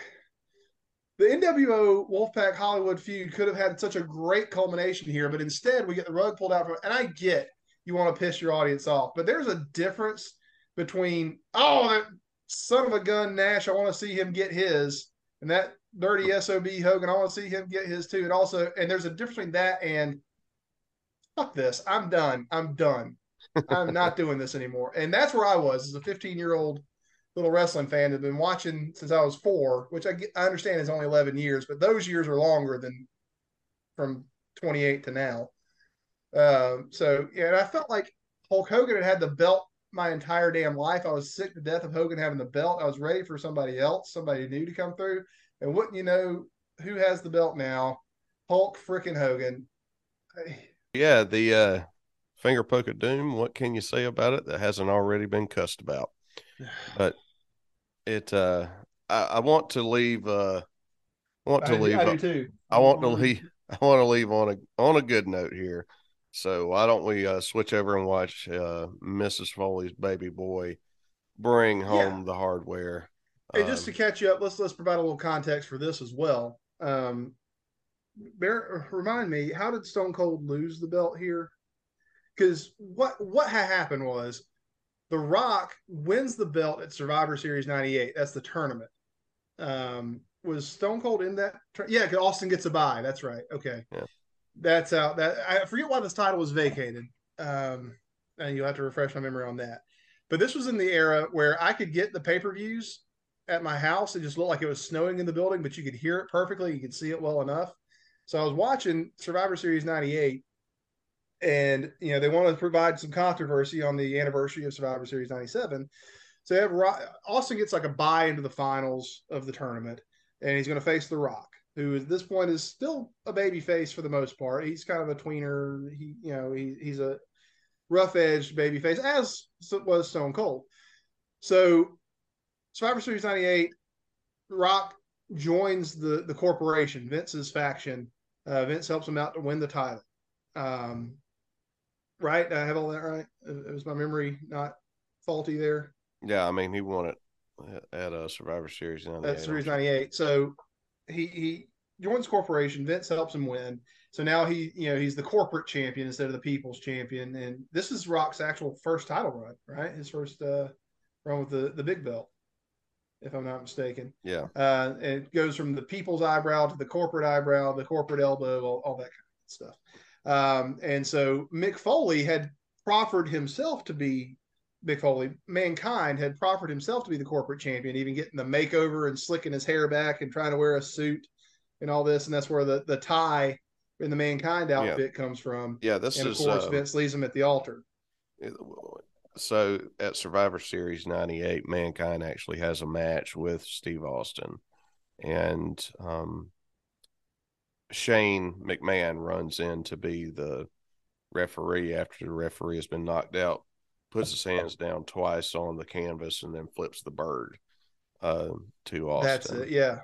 the NWO Wolfpack Hollywood feud could have had such a great culmination here, but instead we get the rug pulled out from. And I get you want to piss your audience off, but there's a difference between oh that son of a gun Nash, I want to see him get his, and that dirty sob Hogan, I want to see him get his too. And also, and there's a difference between that and fuck this, I'm done, I'm done, I'm not doing this anymore. And that's where I was as a 15 year old little wrestling fan that had been watching since I was four, which I, get, I understand is only 11 years, but those years are longer than from 28 to now. Um, so yeah, and I felt like Hulk Hogan had had the belt my entire damn life. I was sick to death of Hogan having the belt. I was ready for somebody else, somebody new to come through. And wouldn't you know who has the belt now? Hulk freaking Hogan. Yeah, the uh, finger poke of doom. What can you say about it that hasn't already been cussed about? But it, uh, I, I want to leave. Uh, I want to I, leave. I do too. I want to leave. I want to leave on a on a good note here. So why don't we uh, switch over and watch uh, Mrs. Foley's baby boy bring home the hardware? And just to Um, catch you up, let's let's provide a little context for this as well. Um, bear, remind me, how did Stone Cold lose the belt here? Because what what had happened was The Rock wins the belt at Survivor Series '98. That's the tournament. Um, was Stone Cold in that? Tur- yeah, 'cause Austin gets a bye. That's right. Okay, Yeah. that's out. That I forget why this title was vacated. Um, and you'll have to refresh my memory on that. But this was in the era where I could get the pay per views at my house. It just looked like it was snowing in the building, but you could hear it perfectly. You could see it well enough. So I was watching Survivor Series 98, and you know, they wanted to provide some controversy on the anniversary of Survivor Series 97. So they have Ro- Austin gets like a bye into the finals of the tournament, and he's going to face The Rock, who at this point is still a baby face for the most part. He's kind of a tweener. He, you know, he, he's a rough edged baby face, as was Stone Cold. So Survivor Series 98, Rock joins the the corporation, Vince's faction. Uh, Vince helps him out to win the title. Um, right? Did I have all that right? Was my memory not faulty there? yeah, I mean he won it at a Survivor Series. 98, That's Series 98. So he he joins the corporation. Vince helps him win. So now he, you know, he's the corporate champion instead of the people's champion. And this is Rock's actual first title run, right? His first uh, run with the the big belt, if I'm not mistaken. Yeah, Uh, it goes from the people's eyebrow to the corporate eyebrow, the corporate elbow, all, all that kind of stuff. Um, and so Mick Foley had proffered himself to be Mick Foley. Mankind had proffered himself to be the corporate champion, even getting the makeover and slicking his hair back and trying to wear a suit and all this. And that's where the, the tie in the Mankind outfit comes from. yeah. This and of is course, uh, Vince leaves him at the altar. So at Survivor Series '98, Mankind actually has a match with Steve Austin, and um, Shane McMahon runs in to be the referee after the referee has been knocked out, puts his hands down twice on the canvas, and then flips the bird uh, to Austin. That's it. Yeah.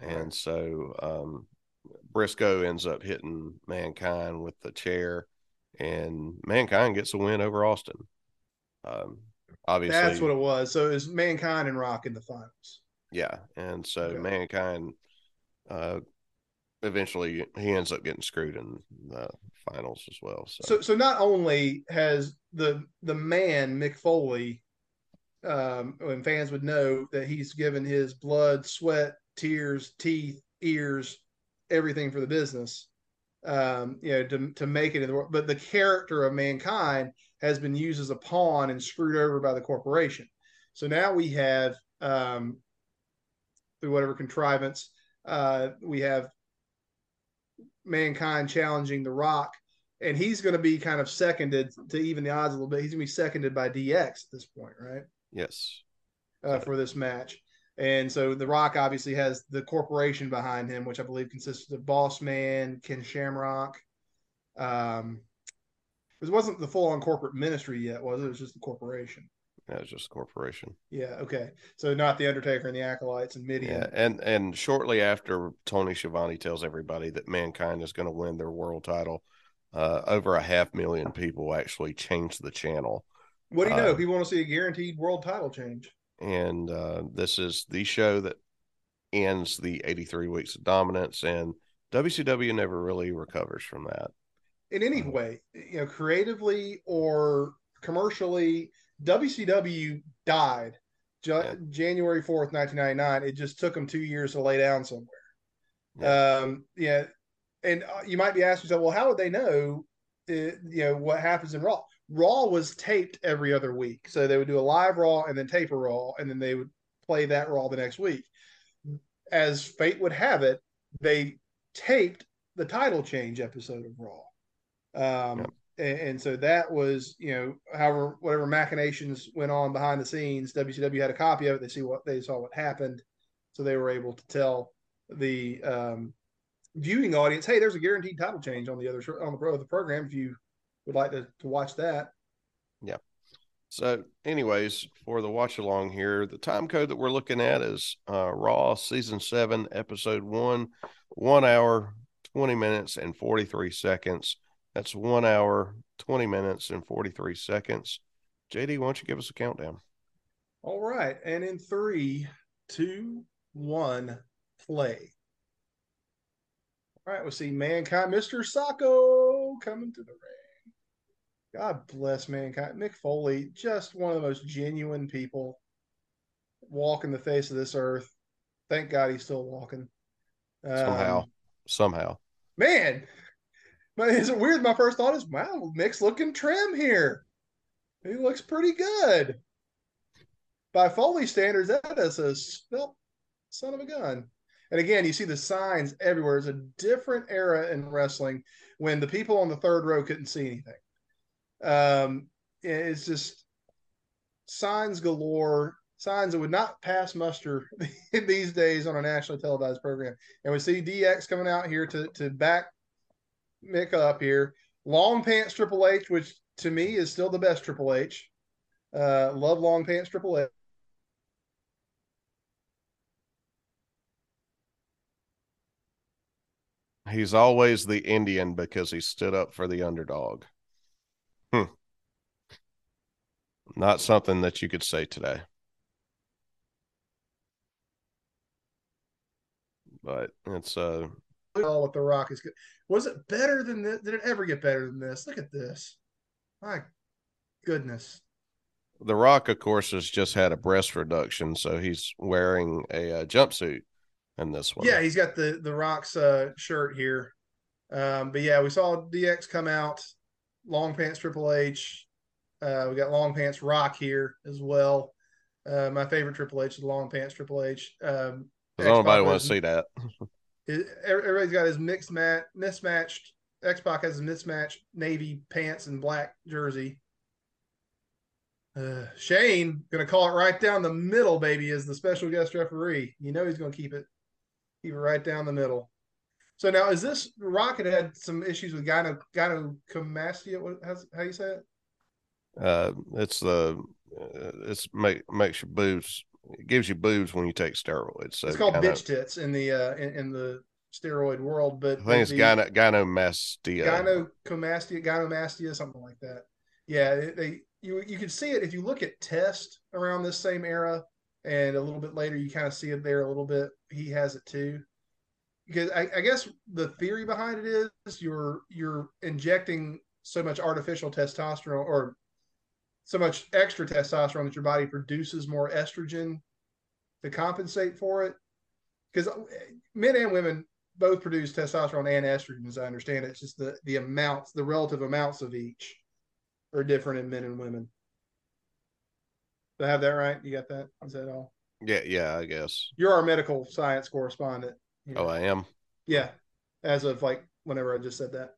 And so um, Briscoe ends up hitting Mankind with the chair, and Mankind gets a win over Austin. Um, obviously, That's what it was. So it was Mankind and Rock in the finals. yeah. And so Okay. Mankind uh, eventually he ends up getting screwed in the finals as well. So, So, so not only has the the man Mick Foley, um, and fans would know that he's given his blood, sweat, tears, teeth, ears, everything for the business, um, you know, to to make it in the world. But the character of mankind has been used as a pawn and screwed over by the corporation. So now we have, um, through whatever contrivance, uh, we have mankind challenging the Rock, and he's going to be kind of seconded to even the odds a little bit. He's going to be seconded by DX at this point, right? yes, Uh, for this match. And so The Rock obviously has the corporation behind him, which I believe consists of Boss Man, Ken Shamrock. Um, it wasn't the full on corporate ministry yet, was it? It was just the corporation. that was just a corporation. Yeah, okay. So not the Undertaker and the Acolytes and Mideon. Yeah, and and shortly after Tony Schiavone tells everybody that mankind is going to win their world title, uh, over a half million people actually changed the channel. What do you know? Uh, People want to see a guaranteed world title change. and uh, this is the show that ends the 83 weeks of dominance and WCW never really recovers from that. In any Mhm. way, you know, creatively or commercially, WCW died Ja-. January 4th, 1999. It just took them two years to lay down somewhere. Yeah. Um, yeah. And uh, you might be asking yourself, well, how would they know, uh, you know, what happens in Raw? Raw was taped every other week. So they would do a live Raw and then tape a Raw, and then they would play that Raw the next week. As fate would have it, they taped the title change episode of Raw. Um, Yep. and, and so that was, you know, however, whatever machinations went on behind the scenes, WCW had a copy of it. They see what they saw what happened, so they were able to tell the um, viewing audience, "Hey, there's a guaranteed title change on the other on the pro of the program. If you would like to, to watch that." Yeah. So, anyways, for the watch along here, the time code that we're looking at is uh, Raw season seven, episode one, one hour, 20 minutes, and 43 seconds. That's one hour, 20 minutes, and 43 seconds. JD, why don't you give us a countdown? All right, and in three, two, one, play. All right, we'll see Mankind, Mr. Socko coming to the ring. God bless Mankind. Mick Foley, just one of the most genuine people walking the face of this earth. Thank God he's still walking. Um, Somehow, somehow. man, but is it weird? My first thought is, wow, Mick's looking trim here. He looks pretty good. By Foley standards, that is a svelte son of a gun. And again, you see the signs everywhere. It's a different era in wrestling when the people on the third row couldn't see anything. Um, it's just signs galore, signs that would not pass muster these days on a nationally televised program. And we see DX coming out here to to back Mick up here. Long pants Triple H, which to me is still the best Triple H. Uh, love long pants Triple H. He's always the Indian because he stood up for the underdog. Hmm. Not something that you could say today. But it's uh all with the Rock is good. Was it better than this? Did it ever get better than this? Look at this. My goodness. The Rock, of course, has just had a breast reduction, so he's wearing a, uh jumpsuit in this one. Yeah, he's got the the Rock's uh, shirt here. Um, but yeah, we saw DX come out, long pants Triple H. Uh, we got long pants Rock here as well. Uh, my favorite Triple H is long pants Triple H. Um, 'Cause nobody X-Pac wants to see that. everybody's got his mixed mat mismatched. X Pac has his mismatched navy pants and black jersey. Uh, Shane gonna call it right down the middle, baby, as the special guest referee. You know he's gonna keep it, keep it right down the middle. So now, is this Rocket had some issues with gyno gynecomastia? What how's, how you say it? Uh, it's the uh, it's make makes your boobs it gives you boobs when you take steroids. So it's called gyno- bitch tits in the uh, in, in the steroid world, but I think it's the- gyno, gynomastia. gynecomastia, gynomastia, something like that. Yeah, they, they you you can see it if you look at Test around this same era, and a little bit later you kind of see it there a little bit. He has it too. because I, I guess the theory behind it is you're you're injecting so much artificial testosterone or so much extra testosterone that your body produces more estrogen to compensate for it. Because uh, men and women both produce testosterone and estrogen, as I understand it. It's just the the amounts, the relative amounts of each are different in men and women. Did I have that right? You got that? Is that all? Yeah, yeah, I guess. You're our medical science correspondent. You know? Oh, I am. Yeah, as of like whenever I just said that.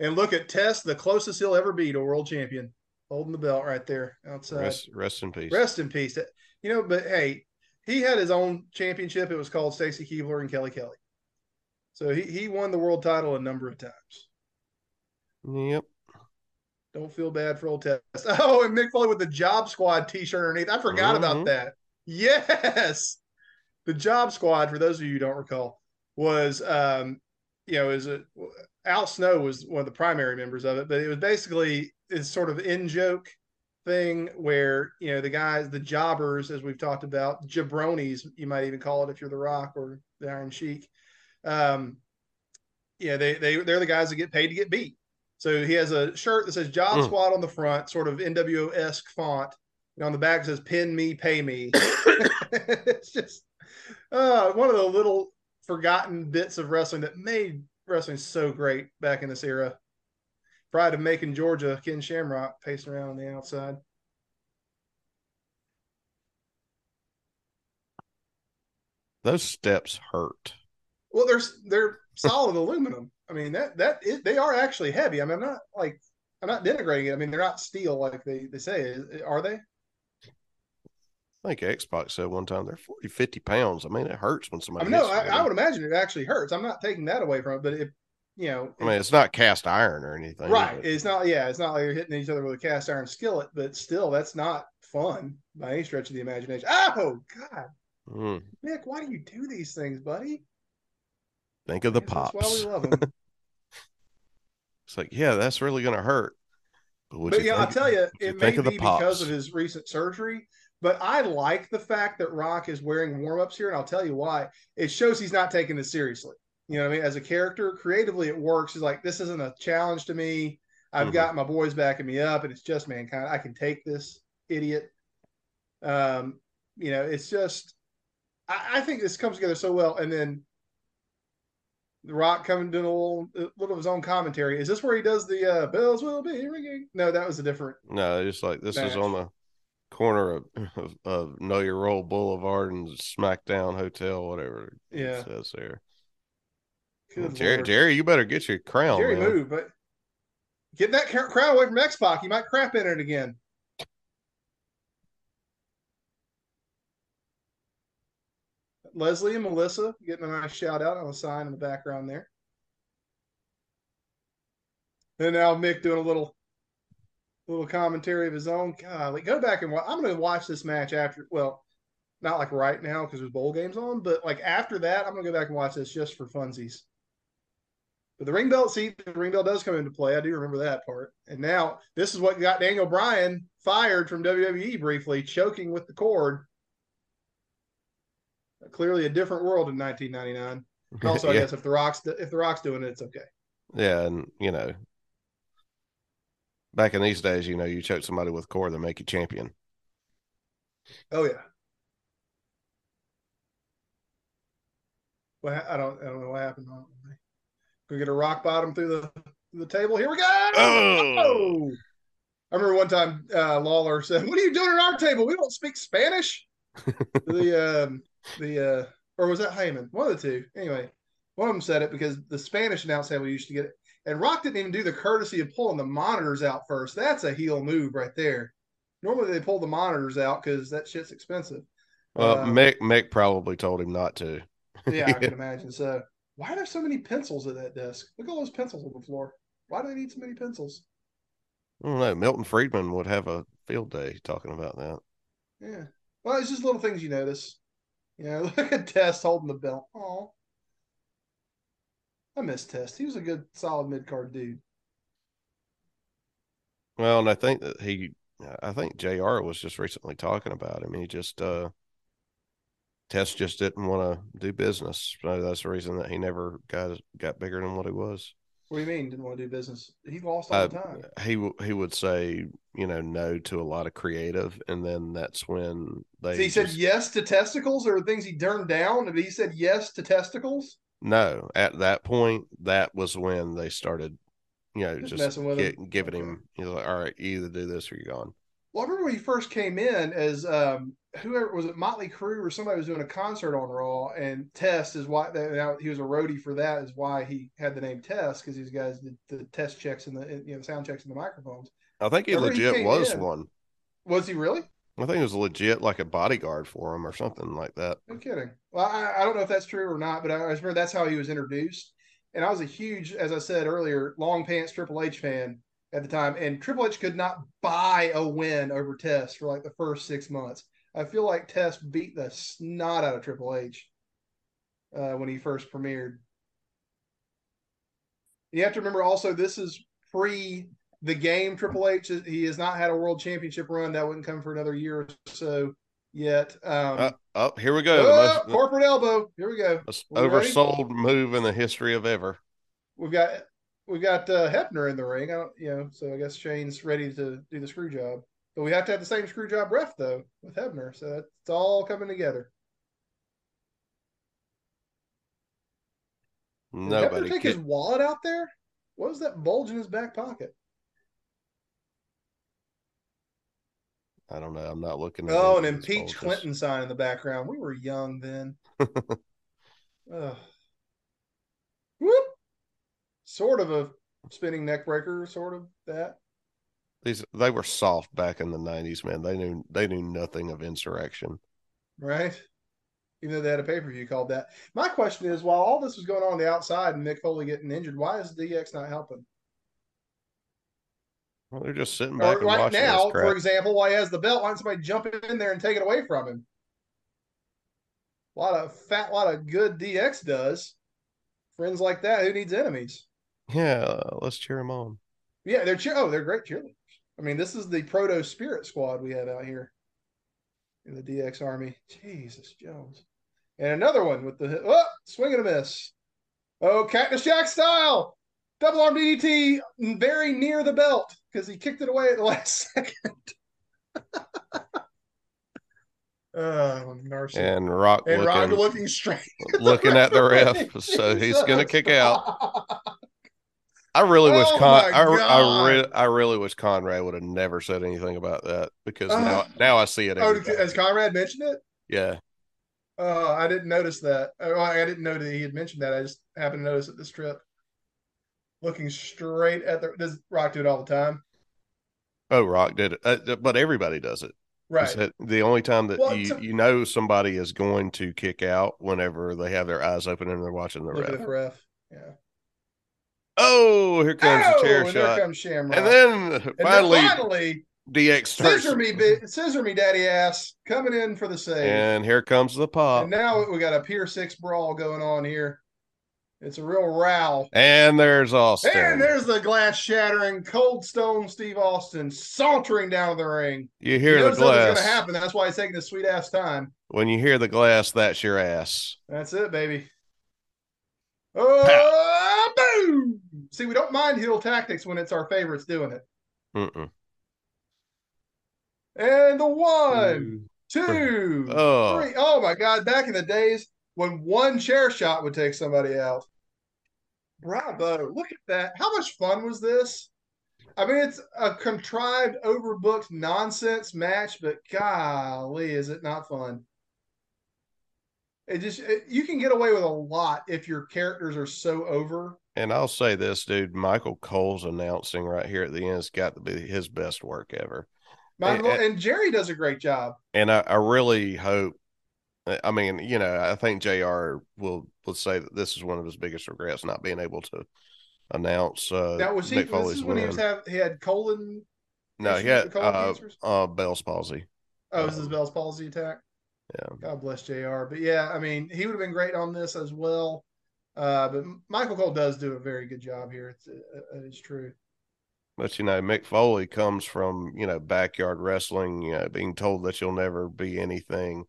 And look at Tess, the closest he'll ever be to world champion, holding the belt right there outside. Rest, rest in peace. Rest in peace. You know, but hey, he had his own championship. It was called Stacy Keibler and Kelly Kelly. So he, he won the world title a number of times. Yep. Don't feel bad for old Test. Oh, and Mick Foley with the Job Squad T-shirt underneath. I forgot mm-hmm. about that. Yes, the Job Squad. For those of you who don't recall, was um, you know, is a Al Snow was one of the primary members of it, but it was basically is sort of in joke thing where you know the guys, the jobbers, as we've talked about, jabronis, you might even call it if you're the Rock or the Iron Sheik. Um, yeah, they they they're the guys that get paid to get beat. So he has a shirt that says Job mm. Squad on the front, sort of NWO esque font. And on the back says "Pin me, pay me." it's just uh, one of the little forgotten bits of wrestling that made wrestling so great back in this era. Pride of Macon Georgia, Ken Shamrock pacing around on the outside. Those steps hurt. Well, they're they're solid aluminum. I mean that that is, they are actually heavy. I mean, I'm not like I'm not denigrating it. I mean, they're not steel like they they say. Are they? I think Xbox said one time they're 40, 50 pounds. I mean, it hurts when somebody. I mean, no, I, I, would imagine it actually hurts. I'm not taking that away from it, but if you know, I mean, it's not cast iron or anything, right? It's not. Yeah, it's not like you're hitting each other with a cast iron skillet, but still, that's not fun by any stretch of the imagination. Oh God, mm. Mick, why do you do these things, buddy? Think of the pops. That's why we love them. it's like, yeah, that's really going to hurt. But, but yeah, I'll tell you, it you may be because of his recent surgery. But I like the fact that Rock is wearing warm ups here, and I'll tell you why. It shows he's not taking this seriously. You know what I mean? As a character, creatively, it works. He's like, this isn't a challenge to me. I've mm-hmm. got my boys backing me up, and it's just mankind. I can take this idiot. Um, you know, it's just, I, I think this comes together so well. And then the Rock coming doing a little, a little of his own commentary. Is this where he does the uh, bells will be ringing? No, that was a different. No, it's like this match. is on the corner of, of, of, Know Your Role Boulevard and SmackDown Hotel, whatever yeah. it says there. Good Jerry, Lord. Jerry, you better get your crown. Jerry, man. move, but get that crown away from X Pac. You might crap in it again. Leslie and Melissa getting a nice shout out on the sign in the background there. And now Mick doing a little little commentary of his own. God, go back and watch. I'm going to watch this match after. Well, not like right now because there's bowl games on, but like after that, I'm going to go back and watch this just for funsies. But the ring belt, see, the ring belt does come into play. I do remember that part. And now this is what got Daniel Bryan fired from WWE briefly, choking with the cord clearly a different world in 1999. Also, I guess if the rocks if the rocks doing it, it's okay. Yeah, and you know, back in these days, you know, you choke somebody with core, they make you champion. Oh yeah. Well, I don't I don't know what happened. We get a rock bottom through the the table. Here we go. Oh. I remember one time uh, Lawler said, "What are you doing at our table? We don't speak Spanish." the um, the uh, or was that Heyman? One of the two. Anyway, one of them said it because the Spanish announce table used to get it, and Rock didn't even do the courtesy of pulling the monitors out first. That's a heel move right there. Normally they pull the monitors out because that shit's expensive. Well, uh, Mick Mick probably told him not to. yeah, I can imagine. So why are there so many pencils at that desk? Look at all those pencils on the floor. Why do they need so many pencils? I don't know. Milton Friedman would have a field day talking about that. Yeah. Well, it's just little things you notice. You know, look at Test holding the belt. Oh, I miss Test. He was a good, solid mid card dude. Well, and I think that he, I think Jr. was just recently talking about him. He just, uh, Test just didn't want to do business. So that's the reason that he never got got bigger than what he was. What do you mean didn't want to do business? He lost all Uh, the time. he he would say you know no to a lot of creative, and then that's when they So he said yes to testicles or things he turned down, but he said yes to testicles. no. At that point, that was when they started, you know, Just just, messing with gi- him? giving Okay. him. He's like, all right, you either do this or you're gone. Well, I remember when he first came in as um, whoever was it, Motley Crue or somebody was doing a concert on Raw, and Test is why that now he was a roadie for that is why he had the name Test because these guys did the test checks and the you know sound checks in the microphones. I think he Remember legit came was in. one. Was he really? I think it was legit like a bodyguard for him or something like that. No kidding. Well, I, I don't know if that's true or not, but I, I remember that's how he was introduced. And I was a huge, as I said earlier, long pants Triple H fan at the time. And Triple H could not buy a win over Test for like the first six months. I feel like Test beat the snot out of Triple H uh, when he first premiered. You have to remember also, this is pre the game Triple H. He has not had a world championship run. That wouldn't come for another year or so yet. Um, Uh, oh, here we go. The Oh, most, corporate elbow. Here we go. we ready? oversold move in the history of ever. We've got we've got uh, Hebner in the ring. I don't, you know, so I guess Shane's ready to do the screw job. But we have to have the same screw job ref though with Hebner, so that's it's all coming together. Did Hebner Nobody. take Can, his wallet out there? What was that bulge in his back pocket? I don't know. I'm not looking. At Oh, any and of then these Peach bulges. Clinton sign in the background. We were young then. Whoop. Sort of a spinning neck breaker, sort of that. These they were soft back in the '90s, man. They knew they knew nothing of insurrection. right? Even though they had a pay per view called that. My question is, while all this was going on, on the outside and Mick Foley getting injured, why is DX not helping? Well, they're just sitting back right watching now, for example, why he has the belt? Why don't somebody jump in there and take it away from him? A lot of fat, a lot of good DX does. Friends like that, who needs enemies? yeah, let's cheer him on. Yeah, they're cheer. Oh, they're great cheerleaders. I mean, this is the proto spirit squad we have out here in the DX Army. Jesus Jones, and another one with the oh, swing and a miss. Oh, Cactus Jack style, double arm DDT, very near the belt because he kicked it away at the last second. oh! And Rock And looking, Rock looking straight, looking at the ref, so he's gonna kick out. I really wish Oh Con. I, I, re- I really wish Conrad would have never said anything about that because Uh, now now I see it. Oh, time. has Conrad mentioned it? Yeah, Oh, I didn't notice that. Oh, I didn't know that he had mentioned that. I just happened to notice it this trip. Looking straight at the does Rock do it all the time? oh, Rock did it, uh, but everybody does it. Right. the only time that Well, you, you know somebody is going to kick out whenever they have their eyes open and they're watching the ref. the ref. Yeah. Oh, here comes oh, the chair oh, and shot. there comes Shamrock. And then And finally, then finally, DX starts. scissor me, bi- scissor me, daddy ass, coming in for the save. And here comes the pop. And now we got a Pier Six brawl going on here. It's a real row. And there's Austin. And there's the glass shattering, cold stone Steve Austin sauntering down the ring. you hear he the glass. going to happen. That's why he's taking his sweet ass time. When you hear the glass, that's your ass. That's it, baby. Oh, boom! See, we don't mind heel tactics when it's our favorites doing it. Mm-mm. And the one, two, Oh. three. Oh my God! Back in the days when one chair shot would take somebody out. Bravo! Look at that. How much fun was this? I mean, it's a contrived, overbooked nonsense match, but golly, is it not fun? It just it, you can get away with a lot if your characters are so over. And I'll say this, dude. Michael Cole's announcing right here at the end has got to be his best work ever. And- and- and Jerry does a great job. And I, I really hope. I mean, you know, I think Jr. will will say that this is one of his biggest regrets not being able to announce. Uh, Now was he? This is when he was have he had colon. no, he had uh, uh, Bell's palsy. Oh, this is um, Bell's palsy attack. Yeah. God bless Jr. But yeah, I mean, he would have been great on this as well. Uh, but Michael Cole does do a very good job here. It's uh, it is true. But you know, Mick Foley comes from you know backyard wrestling. You know, being told that you'll never be anything,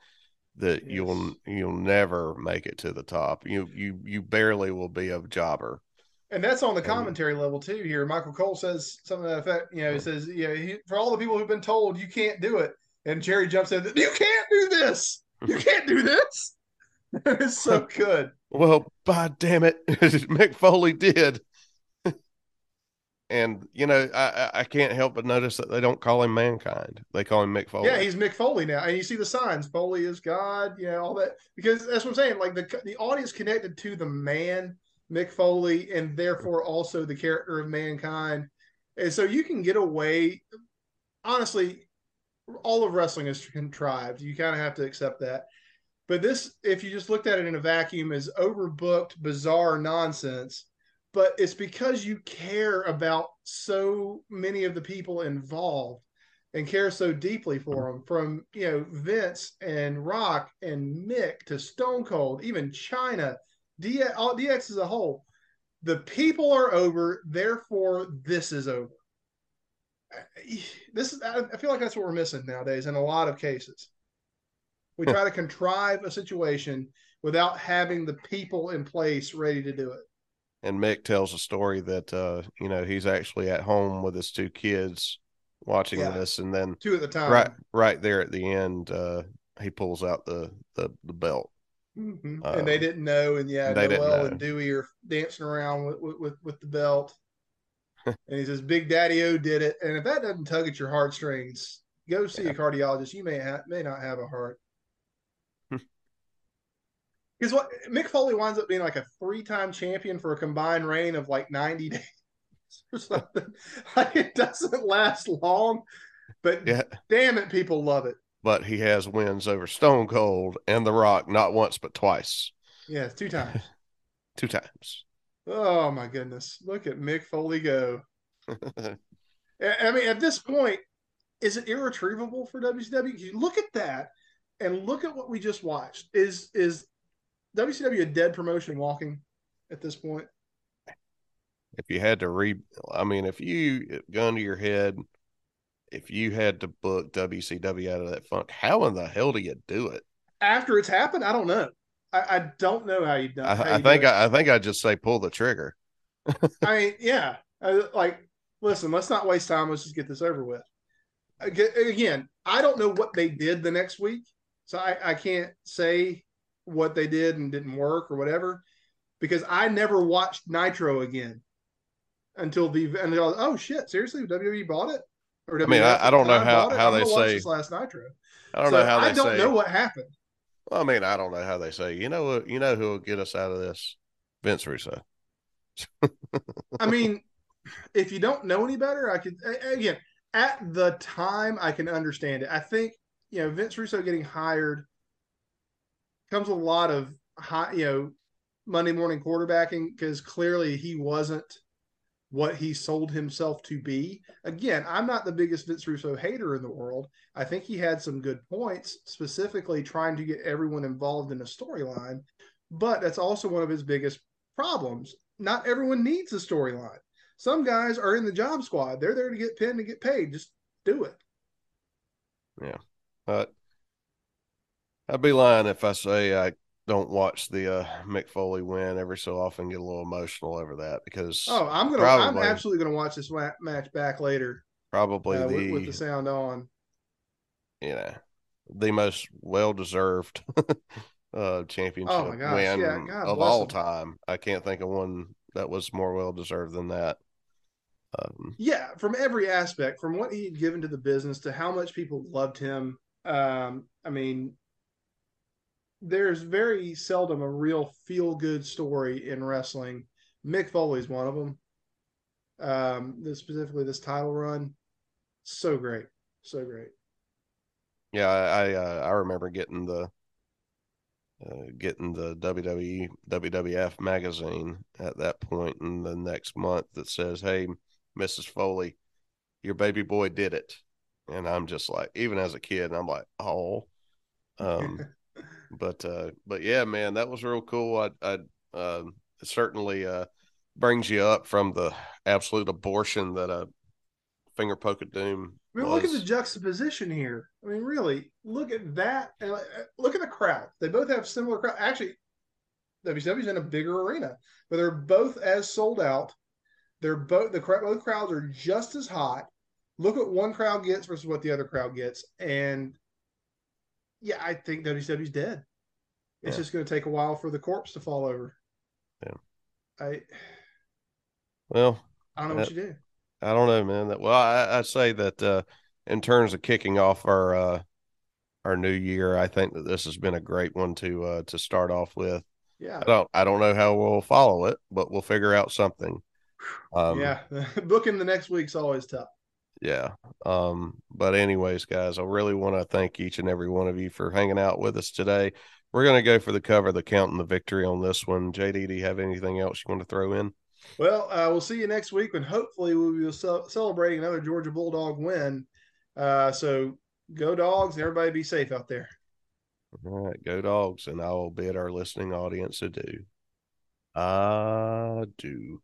that yes. you'll you'll never make it to the top. You you you barely will be a jobber. And that's on the commentary and, level too. Here, Michael Cole says something to that effect. You know, he says, "You know, he, for all the people who've been told you can't do it," and Jerry jumps in, "You can't do this. You can't do this." it's so good. Well, by damn it, Mick Foley did. and you know, I I can't help but notice that they don't call him mankind; they call him Mick Foley. Yeah, he's Mick Foley now, and you see the signs: Foley is God. You know all that because that's what I'm saying. Like the the audience connected to the man Mick Foley, and therefore also the character of mankind. And so you can get away. Honestly, all of wrestling is contrived. You kind of have to accept that. But this, if you just looked at it in a vacuum, is overbooked, bizarre nonsense. But it's because you care about so many of the people involved and care so deeply for them from you know Vince and Rock and Mick to Stone Cold, even Chyna, DX, all, DX as a whole, the people are over. Therefore, this is over. This is. I feel like that's what we're missing nowadays in a lot of cases. We try to contrive a situation without having the people in place ready to do it. And Mick tells a story that uh, you know he's actually at home with his two kids watching yeah. this, and then two at the time, right, right there at the end, uh, he pulls out the the, the belt Mm-hmm. Um, and they didn't know, and yeah, Noelle and Dewey are dancing around with with, with the belt. and he says, "Big Daddy O did it." And if that doesn't tug at your heartstrings, go see yeah. a cardiologist. You may may not have a heart. Because what Mick Foley winds up being like a three time champion for a combined reign of like ninety days or something. like it doesn't last long, but yeah. damn it, people love it but he has wins over Stone Cold and The Rock, not once but twice. Yeah, two times. two times. Oh my goodness! Look at Mick Foley go. I mean, at this point, is it irretrievable for WCW? You look at that and look at what we just watched. Is is WCW a dead promotion walking at this point? If you had to re, I mean, if you gun to your head if you had to book WCW out of that funk, how in the hell do you do it? After it's happened, I don't know. I, I don't know how you done. I, I think I, I, think I just say pull the trigger. I mean, yeah, I, like listen, let's not waste time. Let's just get this over with. Again, I don't know what they did the next week, so I, I can't say what they did and didn't work or whatever because I never watched Nitro again until the and oh shit, seriously, WWE bought it. Or I mean, I, I, don't know how, how they say last Nitro. I don't so know how they I don't say, know what happened. Well, I mean, I don't know how they say. You know what? You know who will get us out of this? Vince Russo. I mean, if you don't know any better, I could again at the time I can understand it. I think you know Vince Russo getting hired comes with a lot of high, you know, Monday morning quarterbacking because clearly he wasn't what he sold himself to be. Again, I'm not the biggest Vince Russo hater in the world. I think he had some good points, specifically trying to get everyone involved in a storyline. But that's also one of his biggest problems. Not everyone needs a storyline. Some guys are in the job squad. They're there to get pinned and get paid. Just do it. Yeah. But I'd be lying if I say I don't watch the uh, Mick Foley win every so often get a little emotional over that because oh I'm gonna probably, I'm absolutely gonna watch this match back later probably uh, the with, with, the sound on. You know the most well deserved uh championship oh gosh, win yeah, of all him. time. I can't think of one that was more well deserved than that. Um, yeah from every aspect from what he had given to the business to how much people loved him um I mean there's very seldom a real feel good story in wrestling. Mick Foley's one of them. Um, this, specifically this title run, so great, so great. Yeah, I uh, I remember getting the uh, getting the WWE WWF magazine at that point in the next month that says, "Hey, Mrs. Foley, your baby boy did it," and I'm just like, even as a kid, I'm like, "Oh." Um, but uh, but yeah, man, that was real cool. I, I uh, certainly uh, brings you up from the absolute abortion that a finger poke of doom. I mean, was... look at the juxtaposition here. I mean, really, look at that. And uh, look at the crowd. They both have similar crowd. Actually, WCW's in a bigger arena, but they're both as sold out. They're both the crowd both crowds are just as hot. Look at one crowd gets versus what the other crowd gets, and yeah, I think WCW's dead. It's yeah. just going to take a while for the corpse to fall over. Yeah. I. Well, I don't know that, what you do. I don't know, man. That well, I, I say that uh, in terms of kicking off our uh, our new year, I think that this has been a great one to uh, to start off with. Yeah. I don't I don't know how we'll follow it, but we'll figure out something. Um, yeah, booking the next week's always tough. Yeah. Um, but anyways, guys, I really want to thank each and every one of you for hanging out with us today. We're going to go for the cover, the count and the victory on this one. JD, do you have anything else you want to throw in? Well, uh, we'll see you next week and hopefully we'll be celebrating another Georgia Bulldog win. Uh, so go dogs, and everybody be safe out there. All right, go dogs, and I will bid our listening audience adieu. Adieu.